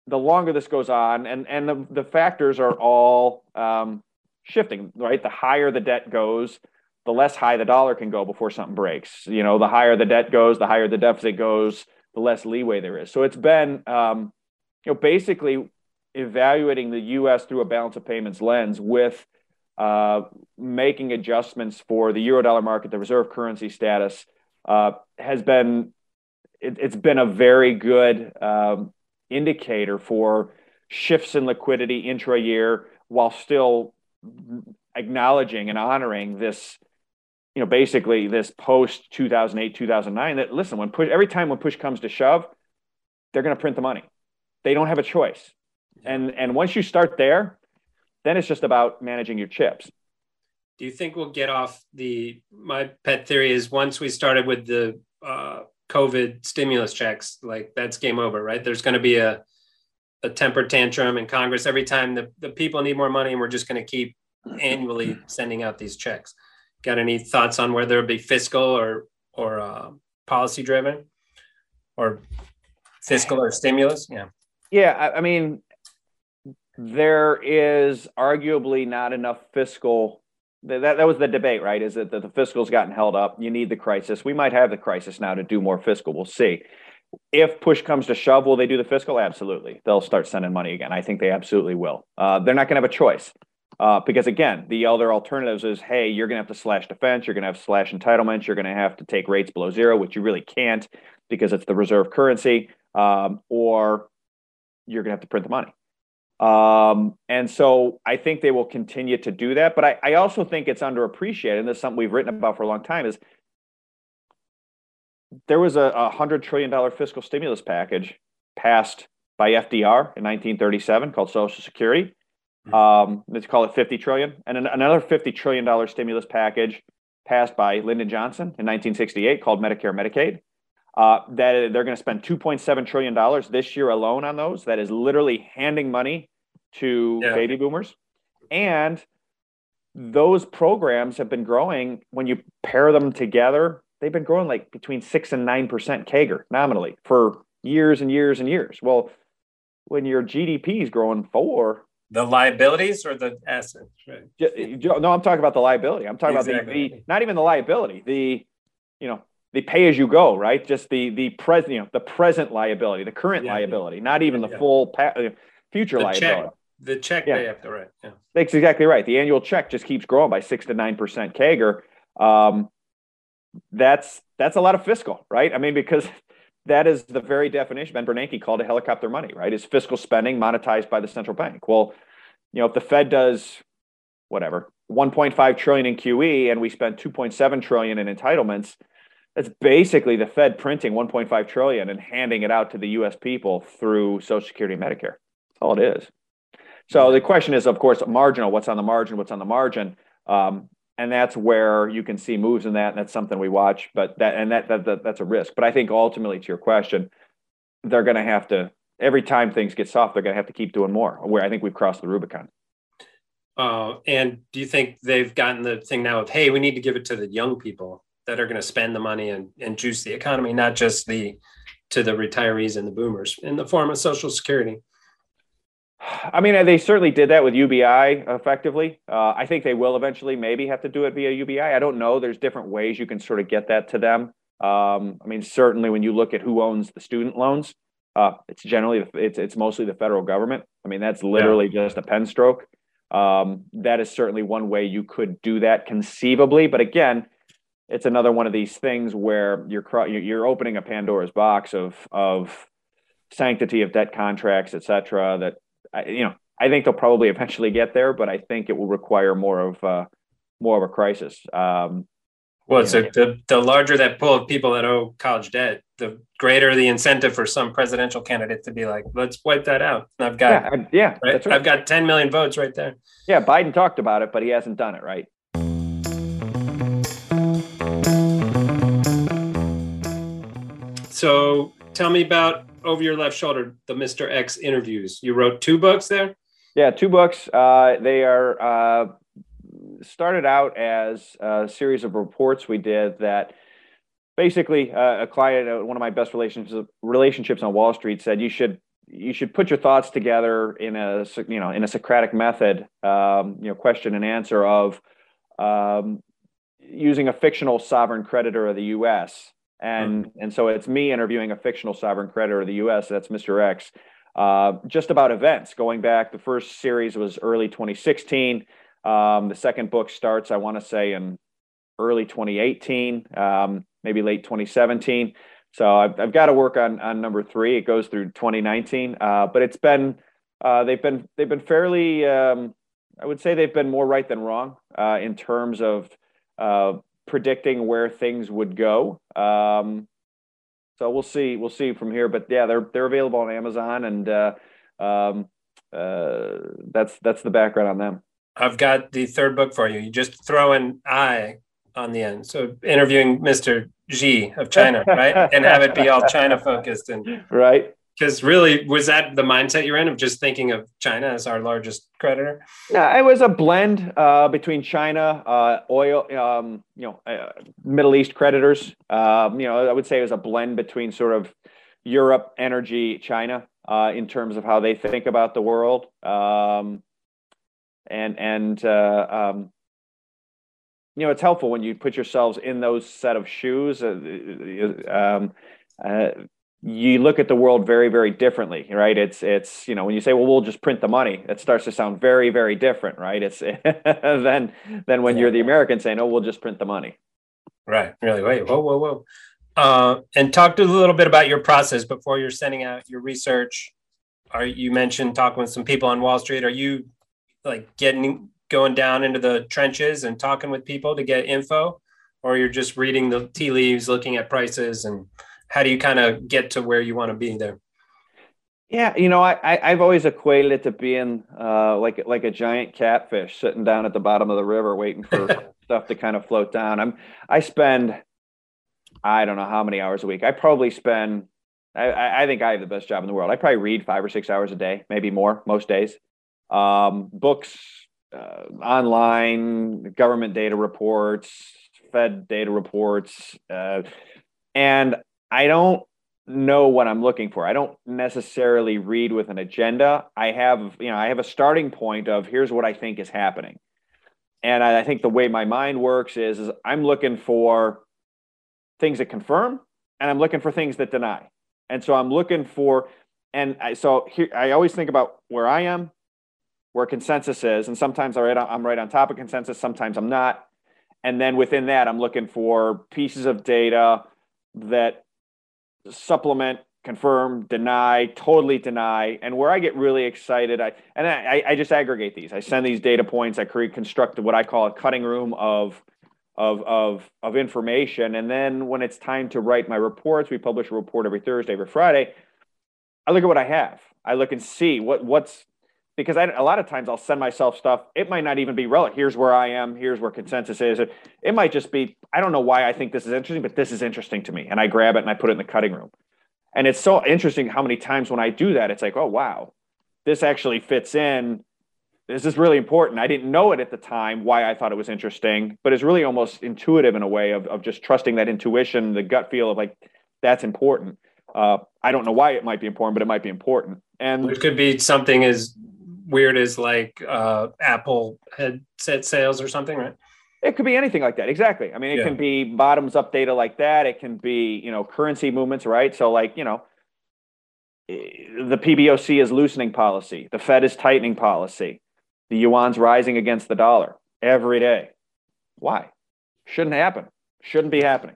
the longer this goes on, and and the the factors are all um, shifting, right? The higher the debt goes, the less high the dollar can go before something breaks. You know, the higher the debt goes, the higher the deficit goes, the less leeway there is. So it's been, um, you know, basically evaluating the U.S. through a balance of payments lens with uh, making adjustments for the eurodollar market, the reserve currency status uh, has been. It, has been a very good um, indicator for shifts in liquidity intra-year, while still acknowledging and honoring this you know, basically this post 2008, 2009 that listen, when push, every time when push comes to shove, they're going to print the money. They don't have a choice. And, and once you start there, then it's just about managing your chips. Do you think we'll get off the, my pet theory is once we started with the uh, COVID stimulus checks, like that's game over, right? There's going to be a, a temper tantrum in Congress every time the, the people need more money and we're just going to keep annually sending out these checks. Got any thoughts on whether it be fiscal or or uh, policy driven, or fiscal or stimulus? Yeah. Yeah, I, I mean, there is arguably not enough fiscal. That, that was the debate, right? Is that the fiscal's gotten held up? You need the crisis. We might have the crisis now to do more fiscal. We'll see. If push comes to shove, will they do the fiscal? Absolutely. They'll start sending money again. I think they absolutely will. Uh, they're not going to have a choice. Uh, because again, the other alternatives is, hey, you're going to have to slash defense, you're going to have to slash entitlements, you're going to have to take rates below zero, which you really can't because it's the reserve currency, um, or you're going to have to print the money. Um, and so I think they will continue to do that. But I, I also think it's underappreciated, and this is something we've written about for a long time, is there was a, a hundred trillion dollar fiscal stimulus package passed by FDR in 1937 called Social Security. Hmm. Um, let's call it 50 trillion, and an, another 50 trillion dollar stimulus package passed by Lyndon Johnson in 1968 called Medicare Medicaid. Uh, that they're going to spend 2.7 trillion dollars this year alone on those. That is literally handing money to yeah. baby boomers, and those programs have been growing. When you pair them together, they've been growing like between six and nine percent CAGR nominally for years and years and years. Well, when your GDP is growing four, the liabilities or the assets? Right? No, I'm talking about the liability. I'm talking exactly. about the, the not even the liability. The you know the pay as you go, right? Just the the present, you know, the present liability, the current yeah, liability, not even the yeah. full pa- uh, future the liability. Check, the check they have to write. Yeah, that's exactly right. The annual check just keeps growing by six to nine percent CAGR. Um, that's that's a lot of fiscal, right? I mean, because that is the very definition Ben Bernanke called it helicopter money, right? Is fiscal spending monetized by the central bank? Well, you know, if the Fed does whatever 1.5 trillion in QE and we spent 2.7 trillion in entitlements, that's basically the Fed printing 1.5 trillion and handing it out to the U.S. people through Social Security and Medicare. That's all it is. So the question is, of course, marginal. What's on the margin? What's on the margin? Um, and that's where you can see moves in that, and that's something we watch. But that and that, that, that that's a risk. But I think ultimately, to your question, they're going to have to every time things get soft, they're going to have to keep doing more. Where I think we've crossed the Rubicon. Uh, and do you think they've gotten the thing now of hey, we need to give it to the young people that are going to spend the money and, and juice the economy, not just the to the retirees and the boomers in the form of Social Security? I mean, they certainly did that with UBI effectively. Uh, I think they will eventually maybe have to do it via UBI. I don't know. There's different ways you can sort of get that to them. Um, I mean, certainly when you look at who owns the student loans, uh, it's generally it's it's mostly the federal government. I mean, that's literally yeah. just a pen stroke. Um, that is certainly one way you could do that conceivably. But again, it's another one of these things where you're you're opening a Pandora's box of of sanctity of debt contracts, et cetera. That I, you know, I think they'll probably eventually get there, but I think it will require more of uh, more of a crisis. Um, well, so the, the larger that pool of people that owe college debt, the greater the incentive for some presidential candidate to be like, let's wipe that out. I've got, yeah, yeah right? right. I've got 10 million votes right there. Yeah, Biden talked about it, but he hasn't done it, right? So tell me about over your left shoulder, the Mr. X interviews. You wrote two books there? Yeah, two books. Uh, they are uh, started out as a series of reports we did that basically uh, a client, uh, one of my best relationships relationships on Wall Street, said you should you should put your thoughts together in a you know in a Socratic method, um, you know, question and answer of um, using a fictional sovereign creditor of the U.S and mm-hmm. and so it's me interviewing a fictional sovereign creditor of the U.S. That's Mr. X. Uh, just about events going back. The first series was early 2016. Um, the second book starts, I want to say, in early 2018, um, maybe late 2017. So I've, I've got to work on on number three. It goes through 2019, uh, but it's been uh, they've been they've been fairly. Um, I would say they've been more right than wrong uh, in terms of uh, predicting where things would go. Um, so we'll see. We'll see from here. But yeah, they're they're available on Amazon, and uh, um, uh, that's that's the background on them. I've got the third book for you. You just throw an I on the end. So interviewing Mr. Xi of China, right, and have it be all China focused and right because really was that the mindset you're in of just thinking of china as our largest creditor yeah it was a blend uh, between china uh, oil um, you know uh, middle east creditors um, you know i would say it was a blend between sort of europe energy china uh, in terms of how they think about the world. Um, and and uh, um, you know, it's helpful when you put yourselves in those set of shoes. You look at the world very, very differently, right? It's it's you know when you say, well, we'll just print the money, it starts to sound very, very different, right? It's then then when you're the American saying, oh, we'll just print the money. Right. Really. Wait. Whoa. Whoa. Whoa. Uh, and talk to a little bit about your process before you're sending out your research. Are you mentioned talking with some people on Wall Street? Are you like getting going down into the trenches and talking with people to get info, or you're just reading the tea leaves, looking at prices, and how do you kind of get to where you want to be there? Yeah, you know, I, I have always equated it to being uh, like like a giant catfish sitting down at the bottom of the river waiting for stuff to kind of float down. I'm I spend I don't know how many hours a week. I probably spend I, I think I have the best job in the world. I probably read five or six hours a day, maybe more most days. Um, books, uh, online, government data reports, Fed data reports, uh, and I don't know what I'm looking for. I don't necessarily read with an agenda. I have, you know, I have a starting point of here's what I think is happening. And I, I think the way my mind works is, is I'm looking for things that confirm and I'm looking for things that deny. And so I'm looking for, and I, so here, I always think about where I am, where consensus is. And sometimes I'm right, on, I'm right on top of consensus, sometimes I'm not. And then within that, I'm looking for pieces of data that supplement, confirm, deny, totally deny. And where I get really excited, I and I, I just aggregate these. I send these data points. I create construct what I call a cutting room of of of of information. And then when it's time to write my reports, we publish a report every Thursday, every Friday. I look at what I have. I look and see what what's because I, a lot of times I'll send myself stuff. It might not even be relevant. Here's where I am. Here's where consensus is. It, it might just be, I don't know why I think this is interesting, but this is interesting to me. And I grab it and I put it in the cutting room. And it's so interesting how many times when I do that, it's like, oh, wow, this actually fits in. This is really important. I didn't know it at the time why I thought it was interesting, but it's really almost intuitive in a way of, of just trusting that intuition, the gut feel of like, that's important. Uh, I don't know why it might be important, but it might be important. And it could be something as weird as like uh, Apple headset sales or something, right? It could be anything like that. Exactly. I mean, it yeah. can be bottoms up data like that. It can be, you know, currency movements, right? So, like, you know, the PBOC is loosening policy, the Fed is tightening policy, the yuan's rising against the dollar every day. Why? Shouldn't happen. Shouldn't be happening,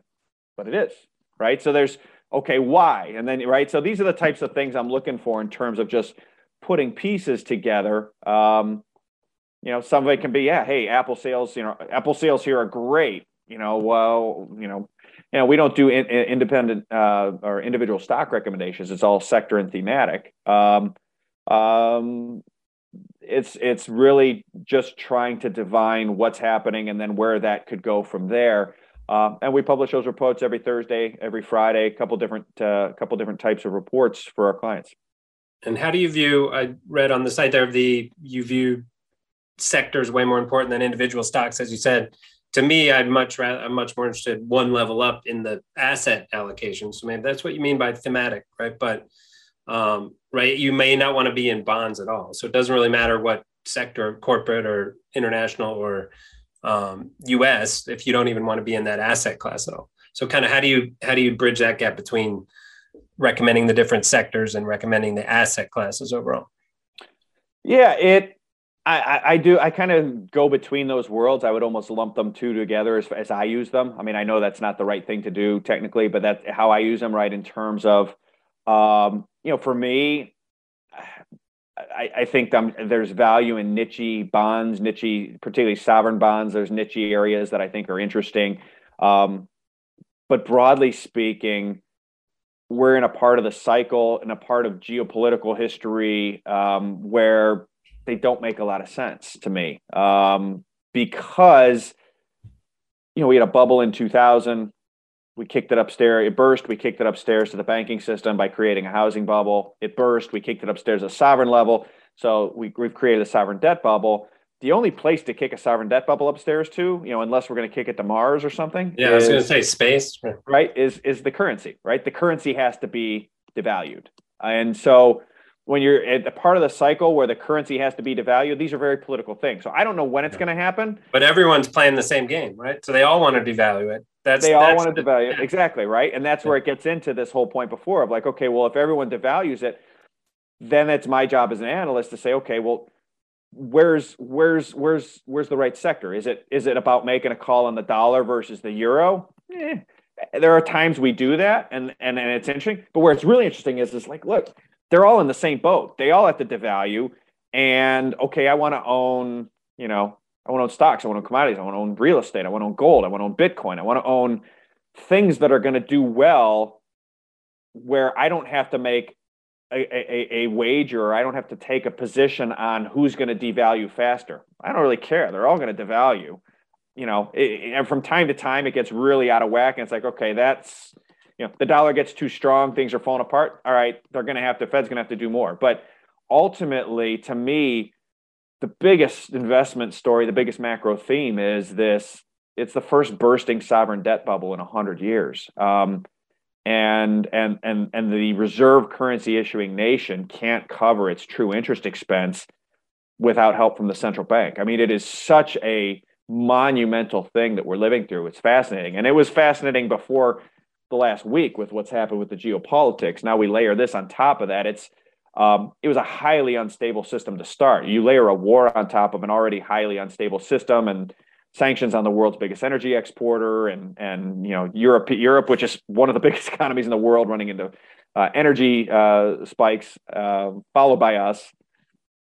but it is, right? So there's okay, why? And then, right? So these are the types of things I'm looking for in terms of just putting pieces together. Um, you know, some of it can be, yeah, hey, Apple sales, you know, Apple sales here are great. You know, well, you know, you know, we don't do in, in, independent uh, or individual stock recommendations. It's all sector and thematic. Um, um, it's it's really just trying to divine what's happening and then where that could go from there. Um, and we publish those reports every Thursday, every Friday, a couple different uh, couple different types of reports for our clients. And how do you view? I read on the site there the you view sectors way more important than individual stocks, as you said. To me, I'd much rather I'm much more interested one level up in the asset allocation. So maybe that's what you mean by thematic, right? But um, right, you may not want to be in bonds at all. So it doesn't really matter what sector, corporate or international or um, U.S. if you don't even want to be in that asset class at all. So kind of how do you how do you bridge that gap between recommending the different sectors and recommending the asset classes overall? Yeah, it. I, I do. I kind of go between those worlds. I would almost lump them two together as, as I use them. I mean, I know that's not the right thing to do technically, but that's how I use them. Right in terms of, um, you know, for me, I, I think there's value in niche bonds, niche, particularly sovereign bonds. There's niche areas that I think are interesting. Um, but broadly speaking, we're in a part of the cycle and a part of geopolitical history um, where they don't make a lot of sense to me. Um, because you know we had a bubble in 2000 we kicked it upstairs it burst we kicked it upstairs to the banking system by creating a housing bubble. It burst we kicked it upstairs at sovereign level. So we, we've created a sovereign debt bubble the only place to kick a sovereign debt bubble upstairs to, you know, unless we're going to kick it to Mars or something. Yeah, is, I was going to say space. Right, is is the currency, right? The currency has to be devalued. And so when you're at the part of the cycle where the currency has to be devalued, these are very political things. So I don't know when it's going to happen. But everyone's playing the same game, right? So they all want to devalue it. That's they all that's want to the, devalue it. Exactly, right? And that's where it gets into this whole point before of like, okay, well, if everyone devalues it, then it's my job as an analyst to say, okay, well, where's where's where's where's the right sector? Is it is it about making a call on the dollar versus the euro? Eh, there are times we do that, and and and it's interesting. But where it's really interesting is is like, look, they're all in the same boat. They all have to devalue. And okay, I want to own, you know, I want to own stocks, I want to own commodities, I want to own real estate, I want to own gold, I want to own Bitcoin, I want to own things that are going to do well where I don't have to make a, a, a wager or I don't have to take a position on who's going to devalue faster. I don't really care. They're all going to devalue. You know, it, and from time to time, it gets really out of whack. And it's like, okay, that's you know the dollar gets too strong, things are falling apart. All right, they're going to have to Fed's going to have to do more. But ultimately, to me, the biggest investment story, the biggest macro theme is this: it's the first bursting sovereign debt bubble in hundred years. Um, and and and and the reserve currency issuing nation can't cover its true interest expense without help from the central bank. I mean, it is such a monumental thing that we're living through. It's fascinating, and it was fascinating before the last week with what's happened with the geopolitics. Now we layer this on top of that. It's um, it was a highly unstable system to start. You layer a war on top of an already highly unstable system, and sanctions on the world's biggest energy exporter, and and you know Europe, Europe, which is one of the biggest economies in the world, running into uh, energy uh, spikes, uh, followed by us.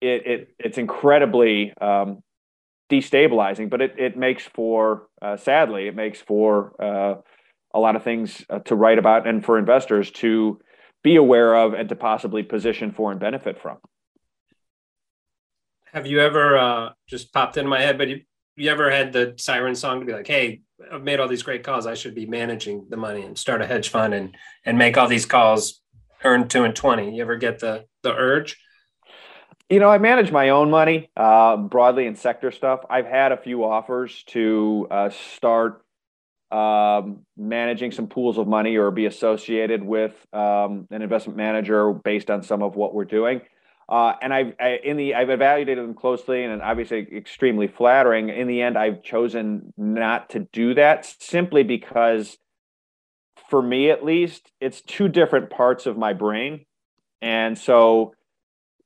It, it it's incredibly um, destabilizing, but it it makes for uh, sadly it makes for uh, a lot of things uh, to write about and for investors to be aware of and to possibly position for and benefit from. Have you ever just popped into my head, but you, you ever had the siren song to be like, hey, I've made all these great calls. I should be managing the money and start a hedge fund and and make all these calls, earn two and twenty. You ever get the the urge? You know, I manage my own money uh, broadly in sector stuff. I've had a few offers to uh, start um, managing some pools of money or be associated with um, an investment manager based on some of what we're doing. Uh, and I've I, in the I've evaluated them closely, and obviously extremely flattering. In the end, I've chosen not to do that simply because, for me at least, it's two different parts of my brain, and so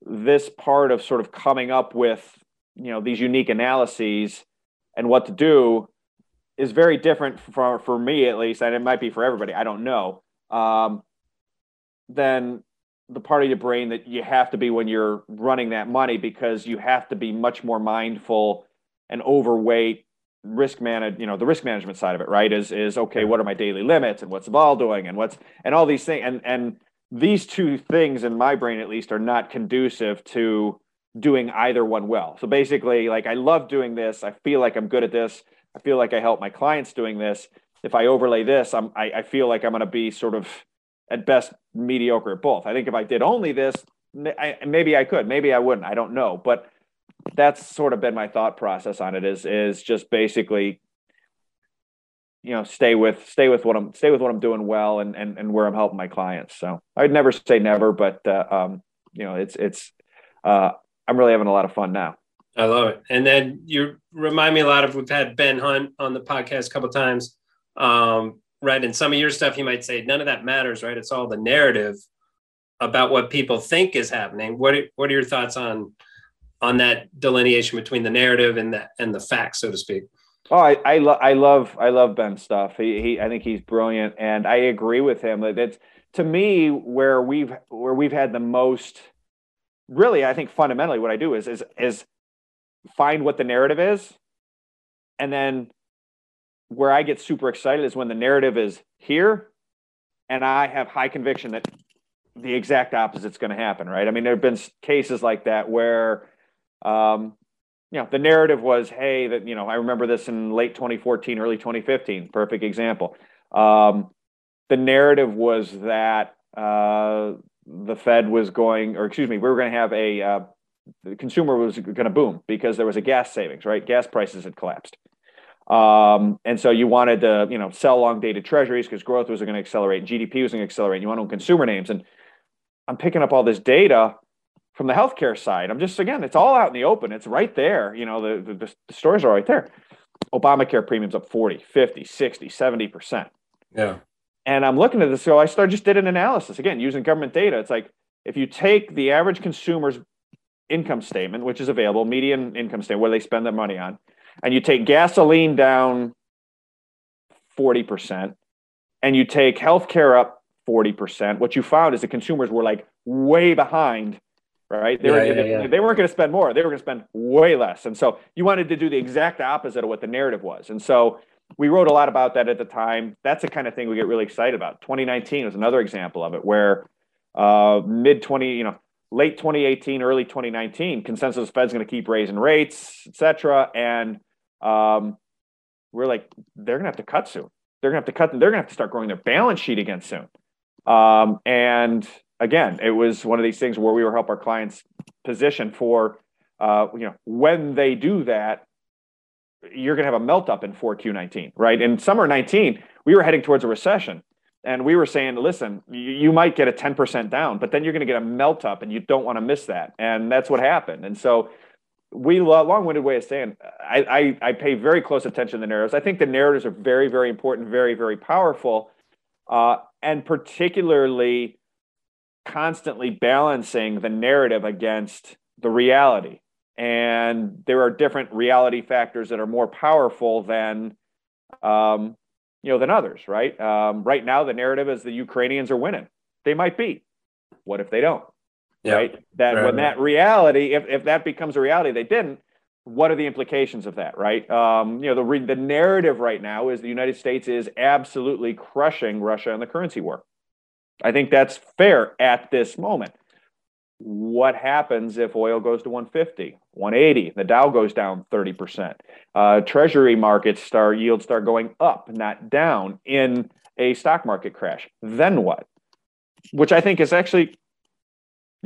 this part of sort of coming up with you know these unique analyses and what to do is very different for for me at least, and it might be for everybody. I don't know. Um, than the part of your brain that you have to be when you're running that money because you have to be much more mindful and overweight risk manage you know the risk management side of it right? Is is okay what are my daily limits and what's the ball doing and what's and all these things and and these two things in my brain at least are not conducive to doing either one well. So basically like i love doing this. I feel like i'm good at this. I feel like I help my clients doing this. If I overlay this, I'm, I, I feel like I'm going to be sort of at best mediocre at both. I think if I did only this, I, maybe I could, maybe I wouldn't. I don't know, but that's sort of been my thought process on it. Is is just basically, you know, stay with stay with what I'm stay with what I'm doing well and and and where I'm helping my clients. So I'd never say never, but uh, um, you know, it's it's uh, I'm really having a lot of fun now. I love it. And then you remind me a lot of we've had Ben Hunt on the podcast a couple times. Um, right. And some of your stuff you might say none of that matters, right? It's all the narrative about what people think is happening. What are, what are your thoughts on on that delineation between the narrative and the and the facts, so to speak? Oh, I I, lo- I love I love Ben's stuff. He, he I think he's brilliant, and I agree with him. That it's to me where we've where we've had the most. Really, I think fundamentally what I do is is is find what the narrative is. And then where I get super excited is when the narrative is here and I have high conviction that the exact opposite is going to happen, right? I mean, there have been cases like that where, um, you know, the narrative was, hey, that, you know, I remember this in late 2014, early 2015, perfect example. Um, the narrative was that uh, the Fed was going, or excuse me, we were going to have a uh, the consumer was going to boom because there was a gas savings, right? Gas prices had collapsed. Um, and so you wanted to, you know, sell long dated treasuries because growth was going to accelerate, GDP was going to accelerate. And you want to own consumer names. And I'm picking up all this data from the healthcare side, I'm just again, it's all out in the open. It's right there. You know, the, the, the stores are right there. Obamacare premiums up 40, 50, 60, 70%. Yeah. And I'm looking at this. So I started just did an analysis again using government data. It's like if you take the average consumer's income statement, which is available, median income statement, where they spend their money on, and you take gasoline down 40%, and you take healthcare up 40%, what you found is the consumers were like way behind right? They, yeah, were, yeah, they, yeah. they weren't going to spend more. They were going to spend way less. And so you wanted to do the exact opposite of what the narrative was. And so we wrote a lot about that at the time. That's the kind of thing we get really excited about. 2019 was another example of it where uh, mid 20, you know, late 2018, early 2019, consensus Fed's going to keep raising rates, et cetera. And um, we're like, they're to have to cut soon. They're to have to cut. They're to have to start growing their balance sheet again soon. Um, and again, it was one of these things where we were help our clients position for, uh, you know, when they do that, you're going to have a melt up in 4Q19, right? In summer 19, we were heading towards a recession. And we were saying, listen, you, you might get a 10% down, but then you're going to get a melt up and you don't want to miss that. And that's what happened. And so we long-winded way of saying I, I, I pay very close attention to the narratives. I think the narratives are very, very important, very, very powerful, uh, and particularly constantly balancing the narrative against the reality. And there are different reality factors that are more powerful than, um, you know, than others, right? Um, right now, the narrative is the Ukrainians are winning. They might be. What if they don't? Yeah. Right. That right, when right. that reality, if, if that becomes a reality, they didn't. What are the implications of that, right? Um, you know, the re- the narrative right now is the United States is absolutely crushing Russia in the currency war. I think that's fair at this moment. What happens if oil goes to 150, 180? The Dow goes down 30%. Uh, treasury markets start yields start going up, not down in a stock market crash. Then what? Which I think is actually,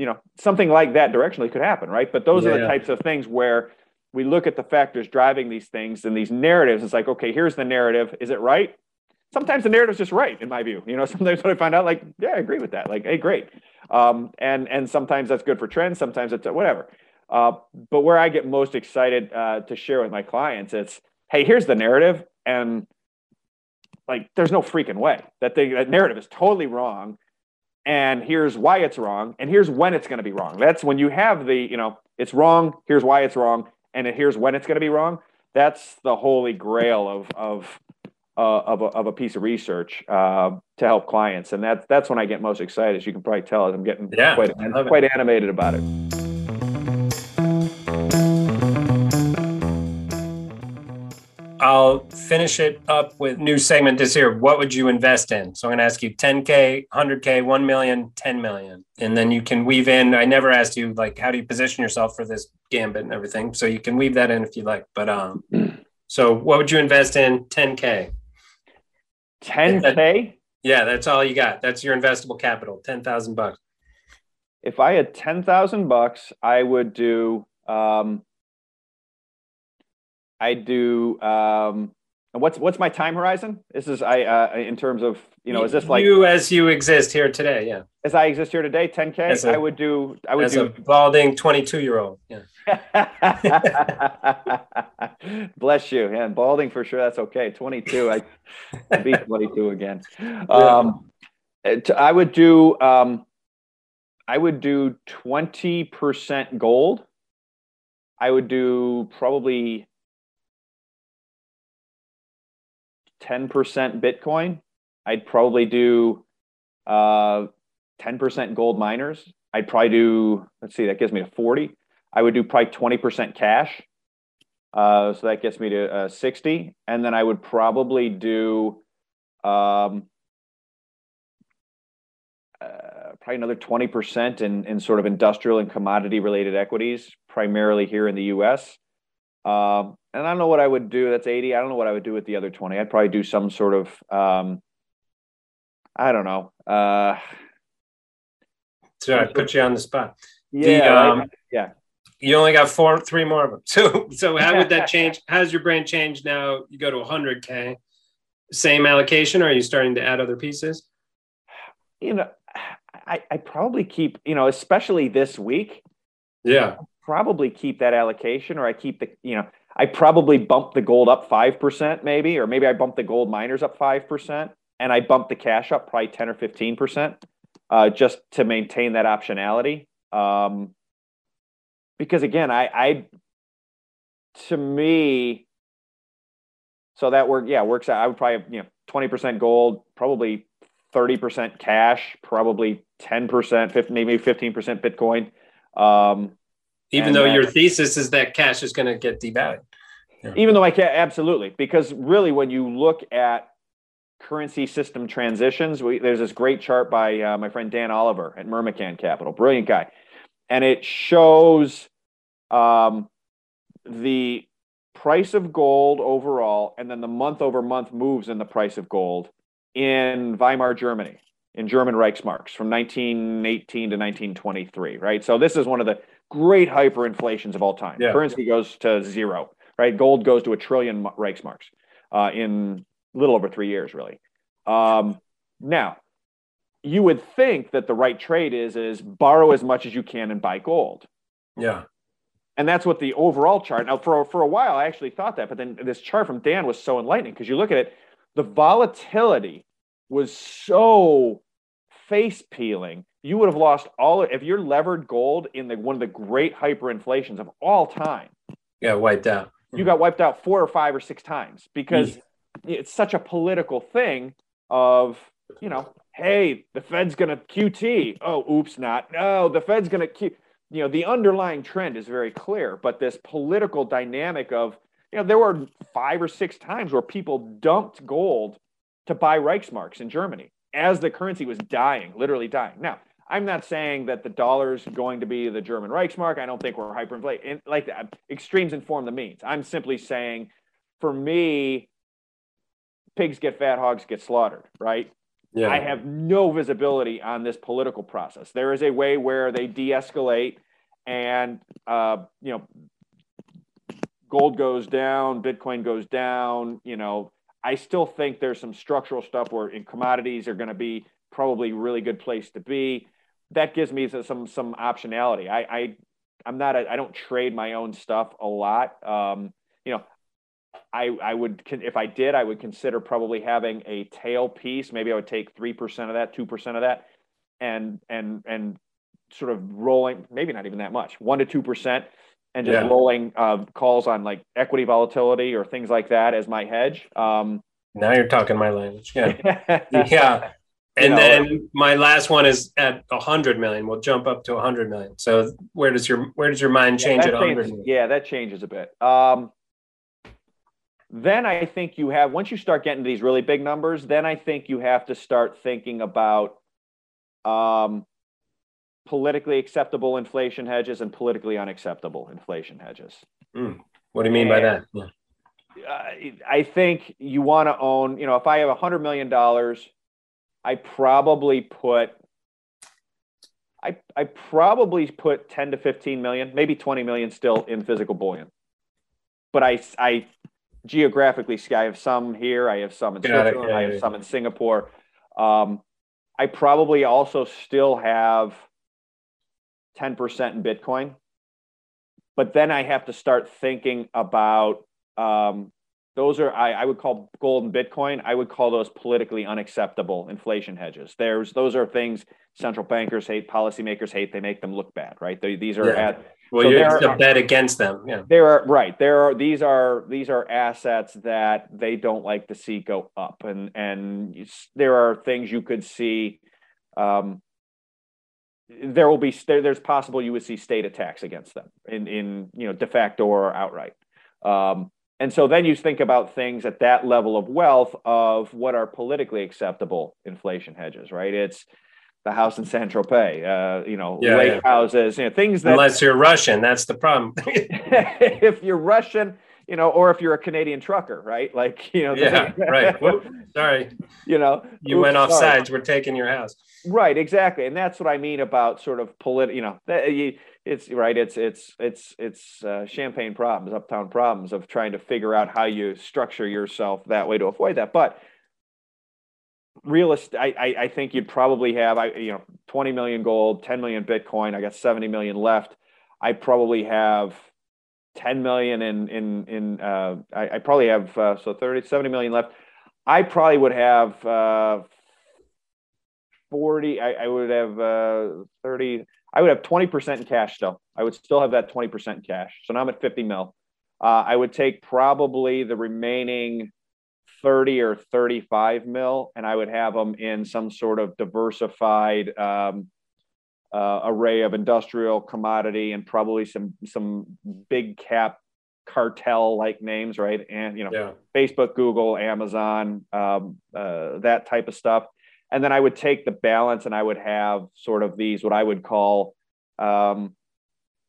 you know, something like that directionally could happen, right? But those yeah, are the types of things where we look at the factors driving these things and these narratives. It's like, okay, here's the narrative. Is it right? sometimes the narrative's just right in my view. You know, sometimes when I find out, like, yeah, I agree with that. Like, hey, great. Um, and and sometimes that's good for trends. Sometimes it's whatever. Uh, but where I get most excited uh, to share with my clients, it's hey, here's the narrative, and like, there's no freaking way that the that narrative is totally wrong. And here's why it's wrong, and here's when it's going to be wrong. That's when you have the, you know, it's wrong. Here's why it's wrong, and here's when it's going to be wrong. That's the holy grail of of uh, of, a, of a piece of research uh, to help clients, and that's that's when I get most excited. As you can probably tell, I'm getting yeah, quite quite animated about it. I'll finish it up with new segment this year. What would you invest in? So I'm going to ask you 10K, 100K, 1 million, 10 million. And then you can weave in. I never asked you, like, how do you position yourself for this gambit and everything? So you can weave that in if you like. But um, so what would you invest in 10K? 10k yeah that's all you got that's your investable capital 10000 bucks if i had 10000 bucks i would do um i do um what's what's my time horizon this is i uh in terms of you know is this like you as you exist here today yeah as i exist here today 10k a, I would do i would as do a balding 22 year old yeah Bless you. And balding for sure. That's okay. 22. I, I'd be 22 again. Um, I would do, um, I would do 20% gold. I would do probably 10% Bitcoin. I'd probably do uh, 10% gold miners. I'd probably do, let's see, that gives me a 40. I would do probably 20% cash. Uh, so that gets me to uh, 60. And then I would probably do um, uh, probably another 20% in, in sort of industrial and commodity related equities, primarily here in the US. Um, and I don't know what I would do. That's 80. I don't know what I would do with the other 20. I'd probably do some sort of, um, I don't know. Uh, so I put you on the spot. Yeah. The, um, yeah you only got four, three more of them. So, so how would that change? How's your brain change now? You go to 100k, same allocation, or are you starting to add other pieces? You know, I, I probably keep, you know, especially this week. Yeah. Probably keep that allocation, or I keep the, you know, I probably bump the gold up 5% maybe, or maybe I bump the gold miners up 5% and I bump the cash up probably 10 or 15% uh, just to maintain that optionality. Um, because again, I, I, to me, so that work, yeah, works out. I would probably, you know, 20% gold, probably 30% cash, probably 10%, 15, maybe 15% Bitcoin. Um, even though your thesis is that cash is going to get devalued. Yeah. Even though I can absolutely, because really, when you look at currency system transitions, we, there's this great chart by uh, my friend Dan Oliver at Myrmikan Capital, brilliant guy, and it shows um, the price of gold overall, and then the month over month moves in the price of gold in Weimar Germany, in German Reichsmarks from 1918 to 1923, right? So this is one of the great hyperinflations of all time. Yeah. Currency goes to zero, right? Gold goes to a trillion Reichsmarks uh, in a little over three years, really. Um, now, you would think that the right trade is is borrow as much as you can and buy gold. Yeah. And that's what the overall chart. Now, for for a while, I actually thought that, but then this chart from Dan was so enlightening because you look at it, the volatility was so face peeling you would have lost all if you're levered gold in the one of the great hyperinflations of all time. Yeah, wiped out. You got wiped out four or five or six times because yeah. it's such a political thing of, you know, hey, the Fed's going to QT. Oh, oops, not. No, the Fed's going to Q. You know, the underlying trend is very clear, but this political dynamic of, you know, there were five or six times where people dumped gold to buy Reichsmarks in Germany as the currency was dying, literally dying. Now, I'm not saying that the dollar is going to be the German Reichsmark. I don't think we're hyperinflated. Like that, extremes inform the means. I'm simply saying, for me, pigs get fat, hogs get slaughtered. Right? Yeah. I have no visibility on this political process. There is a way where they de-escalate, and uh, you know, gold goes down, Bitcoin goes down. You know, I still think there's some structural stuff where in commodities are going to be probably really good place to be that gives me some some optionality. I, I I'm not a, I don't trade my own stuff a lot. Um, you know, I I would if I did I would consider probably having a tail piece. Maybe I would take three percent of that, two percent of that, and and and sort of rolling. Maybe not even that much, one to two percent, and just yeah. rolling uh, calls on like equity volatility or things like that as my hedge. Um, now you're talking my language. Yeah, yeah and know, then my last one is at 100 million we'll jump up to 100 million so where does your where does your mind change yeah, at 100 changes, yeah that changes a bit um, then i think you have once you start getting to these really big numbers then i think you have to start thinking about um, politically acceptable inflation hedges and politically unacceptable inflation hedges mm. what do you mean and, by that yeah. I think you want to own, you know, if I have a hundred million dollars I probably put I I probably put 10 to 15 million, maybe 20 million still in physical bullion. But I I geographically I have some here, I have some in Switzerland, yeah, I have some in Singapore. Um, I probably also still have 10% in Bitcoin. But then I have to start thinking about um, those are I, I, would call gold and bitcoin. I would call those politically unacceptable inflation hedges. There's those are things central bankers hate policymakers hate they make them look bad right? They, these are yeah. at, well so you're bet against them yeah. There are right there are these are these are assets that they don't like to see go up. And and there are things you could see um, there will be there, there's possible you would see state attacks against them in in you know de facto or outright um, and so then you think about things at that level of wealth of what are politically acceptable inflation hedges, right? It's the house in Saint Tropez, uh, you know, yeah, lake yeah. houses, you know, things that. Unless you're Russian, that's the problem. if you're Russian, you know, or if you're a Canadian trucker, right? Like, you know. Yeah, right. Whoop, sorry. You know. You oops, went off sorry. sides. We're taking your house. Right. Exactly, and that's what I mean about sort of political. You know, it's right. It's it's it's it's uh, champagne problems, uptown problems of trying to figure out how you structure yourself that way to avoid that. But realist, I, I, I think you'd probably have I you know 20 million gold, 10 million Bitcoin. I got 70 million left. I probably have 10 million in in in uh, I, I probably have uh, so 30 70 million left. I probably would have uh, 40 I, I would have uh, 30 I would have 20% in cash still. I would still have that 20% in cash. So now I'm at 50 mil. Uh, I would take probably the remaining 30 or 35 mil and I would have them in some sort of diversified um, uh, array of industrial commodity and probably some some big cap cartel like names, right? And you know, yeah. Facebook, Google, Amazon, um, uh, that type of stuff. And then I would take the balance and I would have sort of these what I would call um,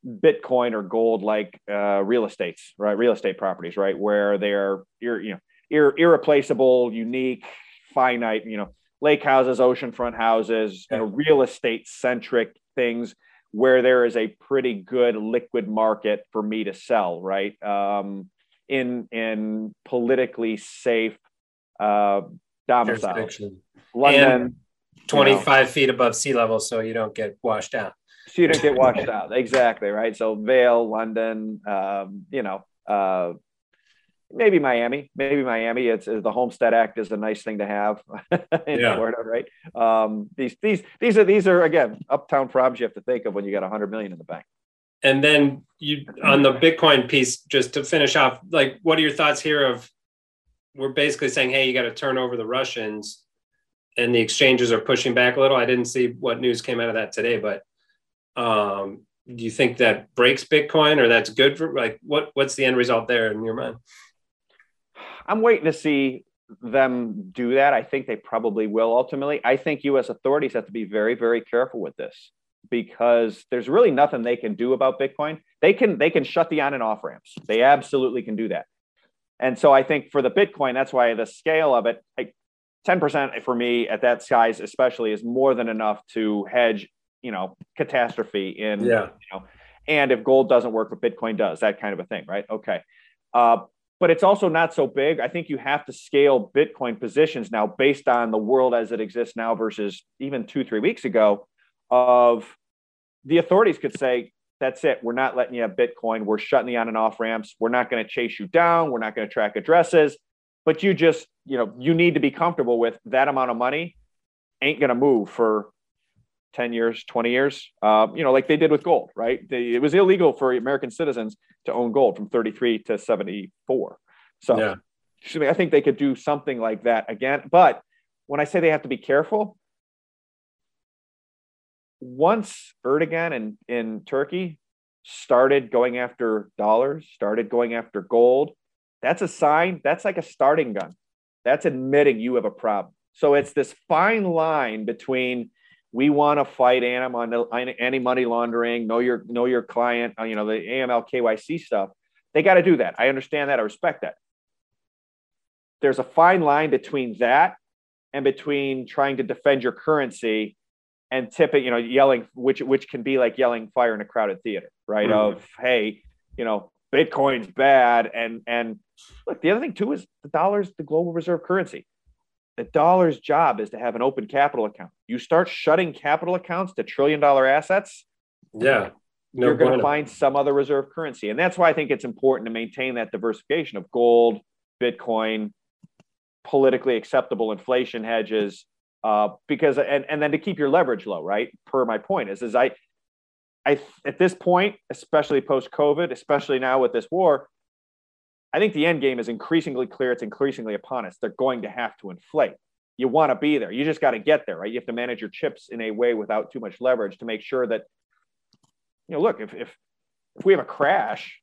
Bitcoin or gold like uh, real estates, right? Real estate properties, right? Where they're you know ir- irreplaceable, unique, finite, you know, lake houses, oceanfront houses, you know, real estate centric things where there is a pretty good liquid market for me to sell, right? Um, in in politically safe uh, domicile. London, and 25 you know, feet above sea level, so you don't get washed out. So you don't get washed out. Exactly, right? So Vail, London, um, you know, uh, maybe Miami, maybe Miami. It's, it's, the Homestead Act is a nice thing to have in yeah. Florida, right? Um, these these these are these are again uptown problems you have to think of when you got a hundred million in the bank. And then you on the Bitcoin piece, just to finish off, like what are your thoughts here? Of we're basically saying, hey, you got to turn over the Russians, and the exchanges are pushing back a little. I didn't see what news came out of that today, but um, do you think that breaks Bitcoin, or that's good for like what? What's the end result there in your mind? I'm waiting to see them do that. I think they probably will ultimately. I think U.S. authorities have to be very, very careful with this because there's really nothing they can do about Bitcoin. They can they can shut the on and off ramps. They absolutely can do that. And so I think for the Bitcoin, that's why the scale of it, like 10% for me at that size, especially, is more than enough to hedge, you know, catastrophe in, yeah. you know, and if gold doesn't work, but Bitcoin does, that kind of a thing, right? Okay. Uh, but it's also not so big. I think you have to scale Bitcoin positions now based on the world as it exists now versus even two, three weeks ago. Of the authorities could say, that's it. We're not letting you have Bitcoin. We're shutting the on and off ramps. We're not going to chase you down. We're not going to track addresses. But you just, you know, you need to be comfortable with that amount of money ain't going to move for 10 years, 20 years, uh, you know, like they did with gold, right? They, it was illegal for American citizens to own gold from 33 to 74. So yeah. I think they could do something like that again. But when I say they have to be careful, once Erdogan in, in Turkey started going after dollars, started going after gold, that's a sign, that's like a starting gun. That's admitting you have a problem. So it's this fine line between we want to fight anti money laundering, know your know your client, uh, you know the AML KYC stuff. They got to do that. I understand that. I respect that. There's a fine line between that and between trying to defend your currency and tipping, you know, yelling, which which can be like yelling fire in a crowded theater, right? Mm-hmm. Of hey, you know, Bitcoin's bad, and and look, the other thing too is the dollar's the global reserve currency. The dollar's job is to have an open capital account. You start shutting capital accounts to trillion dollar assets. Yeah. No you're going to find some other reserve currency. And that's why I think it's important to maintain that diversification of gold, Bitcoin, politically acceptable inflation hedges, uh, because and, and then to keep your leverage low, right? Per my point is, is I, I at this point, especially post COVID, especially now with this war, I think the end game is increasingly clear. It's increasingly upon us. They're going to have to inflate. You want to be there. You just got to get there, right? You have to manage your chips in a way without too much leverage to make sure that, you know, look, if if if we have a crash,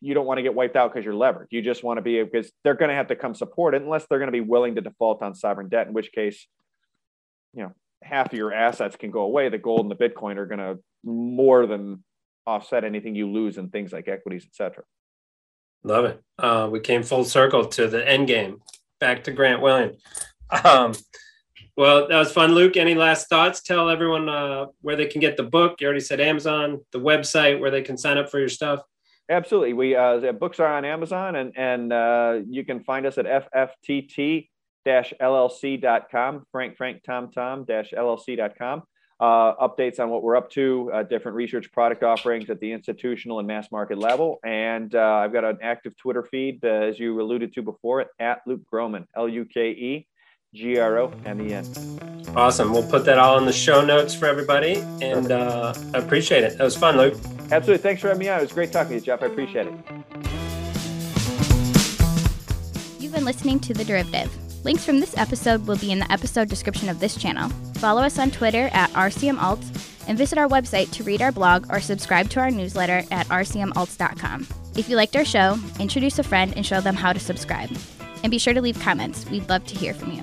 you don't want to get wiped out because you're levered. You just want to be because they're going to have to come support it unless they're going to be willing to default on sovereign debt, in which case, you know, half of your assets can go away. The gold and the Bitcoin are going to more than offset anything you lose in things like equities, et cetera. Love it. Uh, we came full circle to the end game. Back to Grant William. Um, well, that was fun, Luke. Any last thoughts? Tell everyone uh, where they can get the book. You already said Amazon, the website where they can sign up for your stuff. Absolutely. We uh, the books are on Amazon, and and uh, you can find us at FFTT llc.com, Frank Frank Tom Tom llc.com. uh, updates on what we're up to, uh, different research product offerings at the institutional and mass market level. And uh, I've got an active Twitter feed, uh, as you alluded to before, at Luke Gromen, L U K E G R O M E N. Awesome. We'll put that all in the show notes for everybody. And uh, I appreciate it. That was fun, Luke. Absolutely. Thanks for having me on. It was great talking to you, Jeff. I appreciate it. You've been listening to The Derivative. Links from this episode will be in the episode description of this channel. Follow us on Twitter at RCMAlts and visit our website to read our blog or subscribe to our newsletter at rcmalts.com. If you liked our show, introduce a friend and show them how to subscribe. And be sure to leave comments. We'd love to hear from you.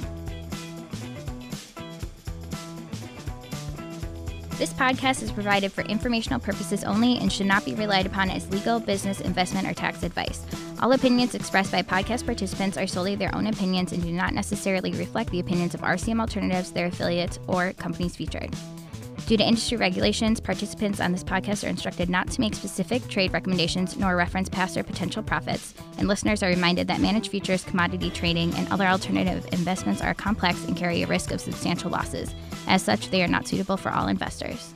This podcast is provided for informational purposes only and should not be relied upon as legal, business, investment, or tax advice. All opinions expressed by podcast participants are solely their own opinions and do not necessarily reflect the opinions of RCM Alternatives, their affiliates, or companies featured. Due to industry regulations, participants on this podcast are instructed not to make specific trade recommendations nor reference past or potential profits, and listeners are reminded that managed futures, commodity trading, and other alternative investments are complex and carry a risk of substantial losses. As such, they are not suitable for all investors.